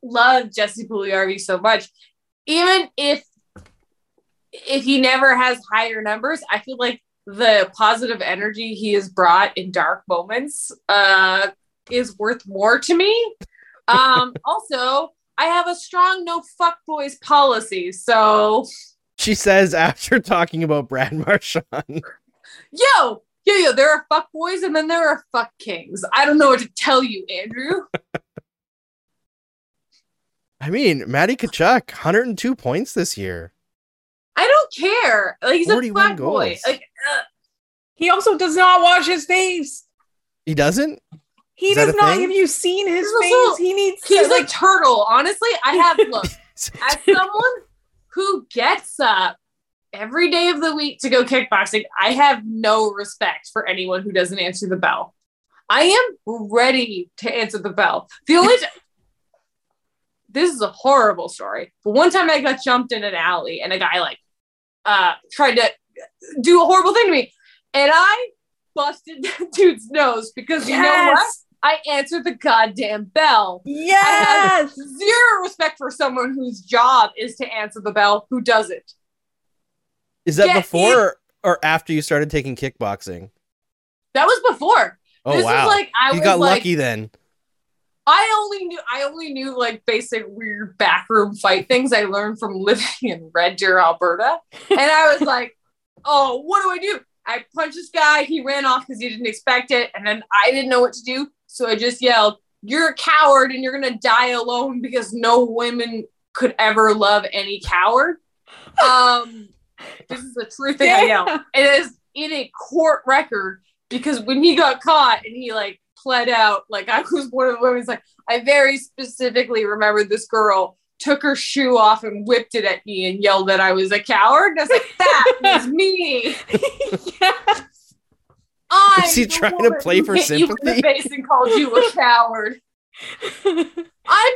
love Jesse Puljujärvi so much. Even if if he never has higher numbers, I feel like the positive energy he has brought in dark moments uh, is worth more to me. Um, also, I have a strong no fuck boys policy. So, She says after talking about Brad Marchand. yo, yo, yo, there are fuck boys and then there are fuck kings. I don't know what to tell you, Andrew. I mean, Matty Tkachuk, 102 points this year. I don't care. Like he's a 41 fuck boy. Like uh, He also does not wash his face. He doesn't? He Is does not. thing? Have you seen his He's face? also- he needs. he's to, a like, turtle. Honestly, I have look as someone who gets up every day of the week to go kickboxing. I have no respect for anyone who doesn't answer the bell. I am ready to answer the bell. The only t- this is a horrible story. But one time I got jumped in an alley and a guy like uh tried to do a horrible thing to me. And I busted that dude's nose because you know what? Yes! I answered the goddamn bell. Yes. Zero respect for someone whose job is to answer the bell who does it. Is that Yeah, before or, or after you started taking kickboxing? That was before. Oh, this wow. like I you was got like lucky then. I only knew I only knew like basic weird backroom fight things I learned from living in Red Deer, Alberta. And I was like, oh, what do I do? I punched this guy, he ran off because he didn't expect it, and then I didn't know what to do. So I just yelled, You're a coward and you're gonna die alone because no women could ever love any coward. Um this is the true thing I yelled. It is in a court record because when he got caught and he like pled out, like I was one of the women's like, I very specifically remember this girl took her shoe off and whipped it at me and yelled that I was a coward. And I was like, that was me. yes. I'm Was he trying to play for hit you in sympathy? face and called you a coward. I'm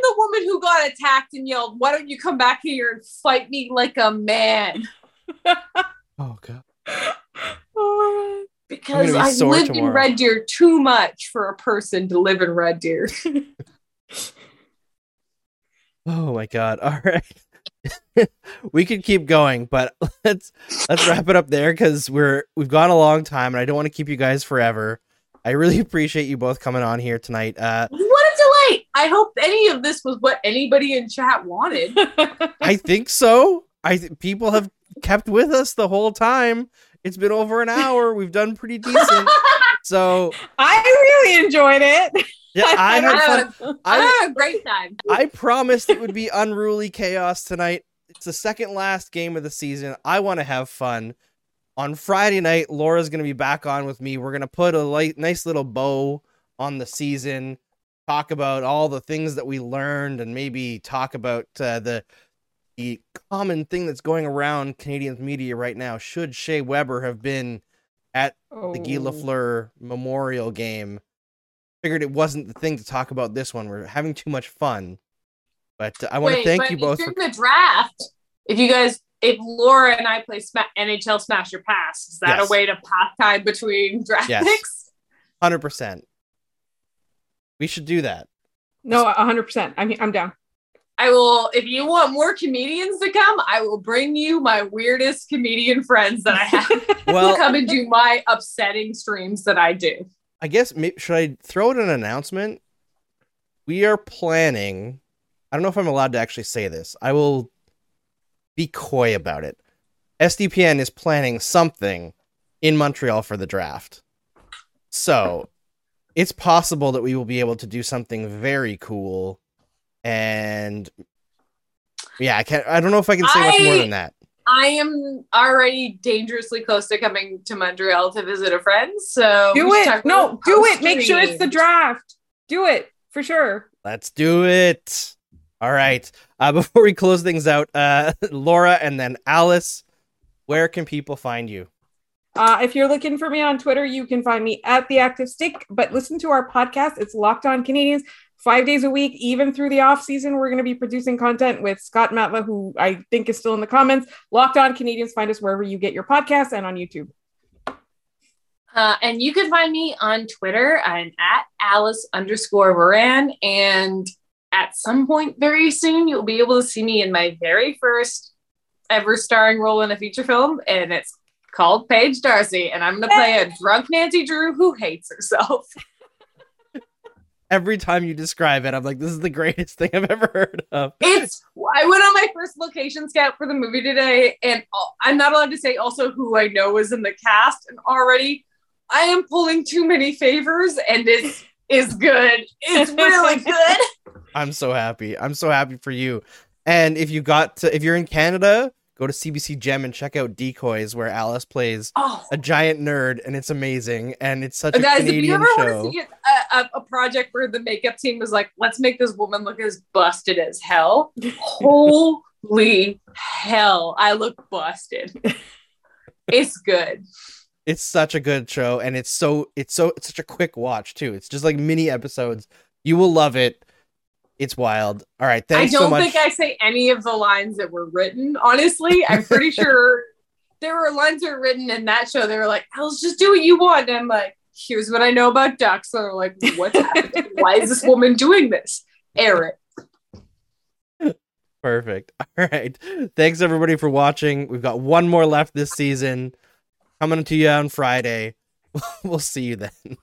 the woman who got attacked and yelled, "Why don't you come back here and fight me like a man?" Oh god. Oh Because be I've lived in. Red Deer too much for a person to live in Red Deer. Oh my god. All right. we could keep going, but let's let's wrap it up there cuz we're we've gone a long time and I don't want to keep you guys forever. I really appreciate you both coming on here tonight. Uh what a delight! I hope any of this was what anybody in chat wanted. I think so. I th- people have kept with us the whole time. It's been over an hour. We've done pretty decent. So, I really enjoyed it. Yeah, I had fun. I I had a great time. I promised it would be unruly chaos tonight. It's the second last game of the season. I want to have fun. On Friday night, Laura's going to be back on with me. We're going to put a light, nice little bow on the season, talk about all the things that we learned, and maybe talk about uh, the the common thing that's going around Canadian media right now. Should Shea Weber have been at the Guy Oh. Lafleur Memorial Game. Figured it wasn't the thing to talk about this one. We're having too much fun. But uh, I want to thank but you both for the draft. If you guys, if Laura and I play Sma- NHL Smash Your Pass, is that Yes. a way to pass time between draft Yes. picks? 100%. We should do that. No, hundred percent. I'm I'm down. I will. If you want more comedians to come, I will bring you my weirdest comedian friends that I have Well, come and do my upsetting streams that I do. I guess should I throw out an announcement? We are planning. I don't know if I'm allowed to actually say this. I will be coy about it. SDPN is planning something in Montreal for the draft. So, it's possible that we will be able to do something very cool and yeah, I can't I don't know if I can say much more than that. I am already dangerously close to coming to Montreal to visit a friend. So Do it. No, do it. Make sure it's the draft. Do it for sure. Let's do it. All right. Uh, before we close things out, uh, Laura and then Alice, where can people find you? Uh, if you're looking for me on Twitter, you can find me at the Active Stick. But listen to our podcast. It's Locked On Canadiens, five days a week, even through the off season. We're going to be producing content with Scott Matla, who I think is still in the comments. Locked On Canadiens. Find us wherever you get your podcasts and on YouTube. Uh, and you can find me on Twitter. I'm at Alice underscore Moran. And at some point very soon, you'll be able to see me in my very first ever starring role in a feature film. And it's called Paige Darcy. And I'm going to play a drunk Nancy Drew who hates herself. every time you describe it, I'm like, this is the greatest thing I've ever heard of. It's. I went on my first location scout for the movie today, and I'm not allowed to say also who I know is in the cast. And already, I am pulling too many favors, and it's is good. It's really good. I'm so happy. I'm so happy for you. And if you got to, if you're in Canada, go to CBC Gem and check out Decoys, where Alice plays Oh, a giant nerd, and it's amazing. And it's such a guys, if you Canadian ever show. want to see a, a, a project where the makeup team was like, let's make this woman look as busted as hell. Holy hell, I look busted. It's good. It's such a good show, and it's so it's so it's such a quick watch too. It's just like mini episodes. You will love it. It's wild. All right, thanks I don't so think I say any of the lines that were written. Honestly, I'm pretty sure there were lines that were written in that show. They were like, "Let's just do what you want." And I'm like, "Here's what I know about ducks." And they're like, "What's happening? Why is this woman doing this?" Eric. Perfect. All right. Thanks everybody for watching. We've got one more left this season. Coming to you on Friday. we'll see you then.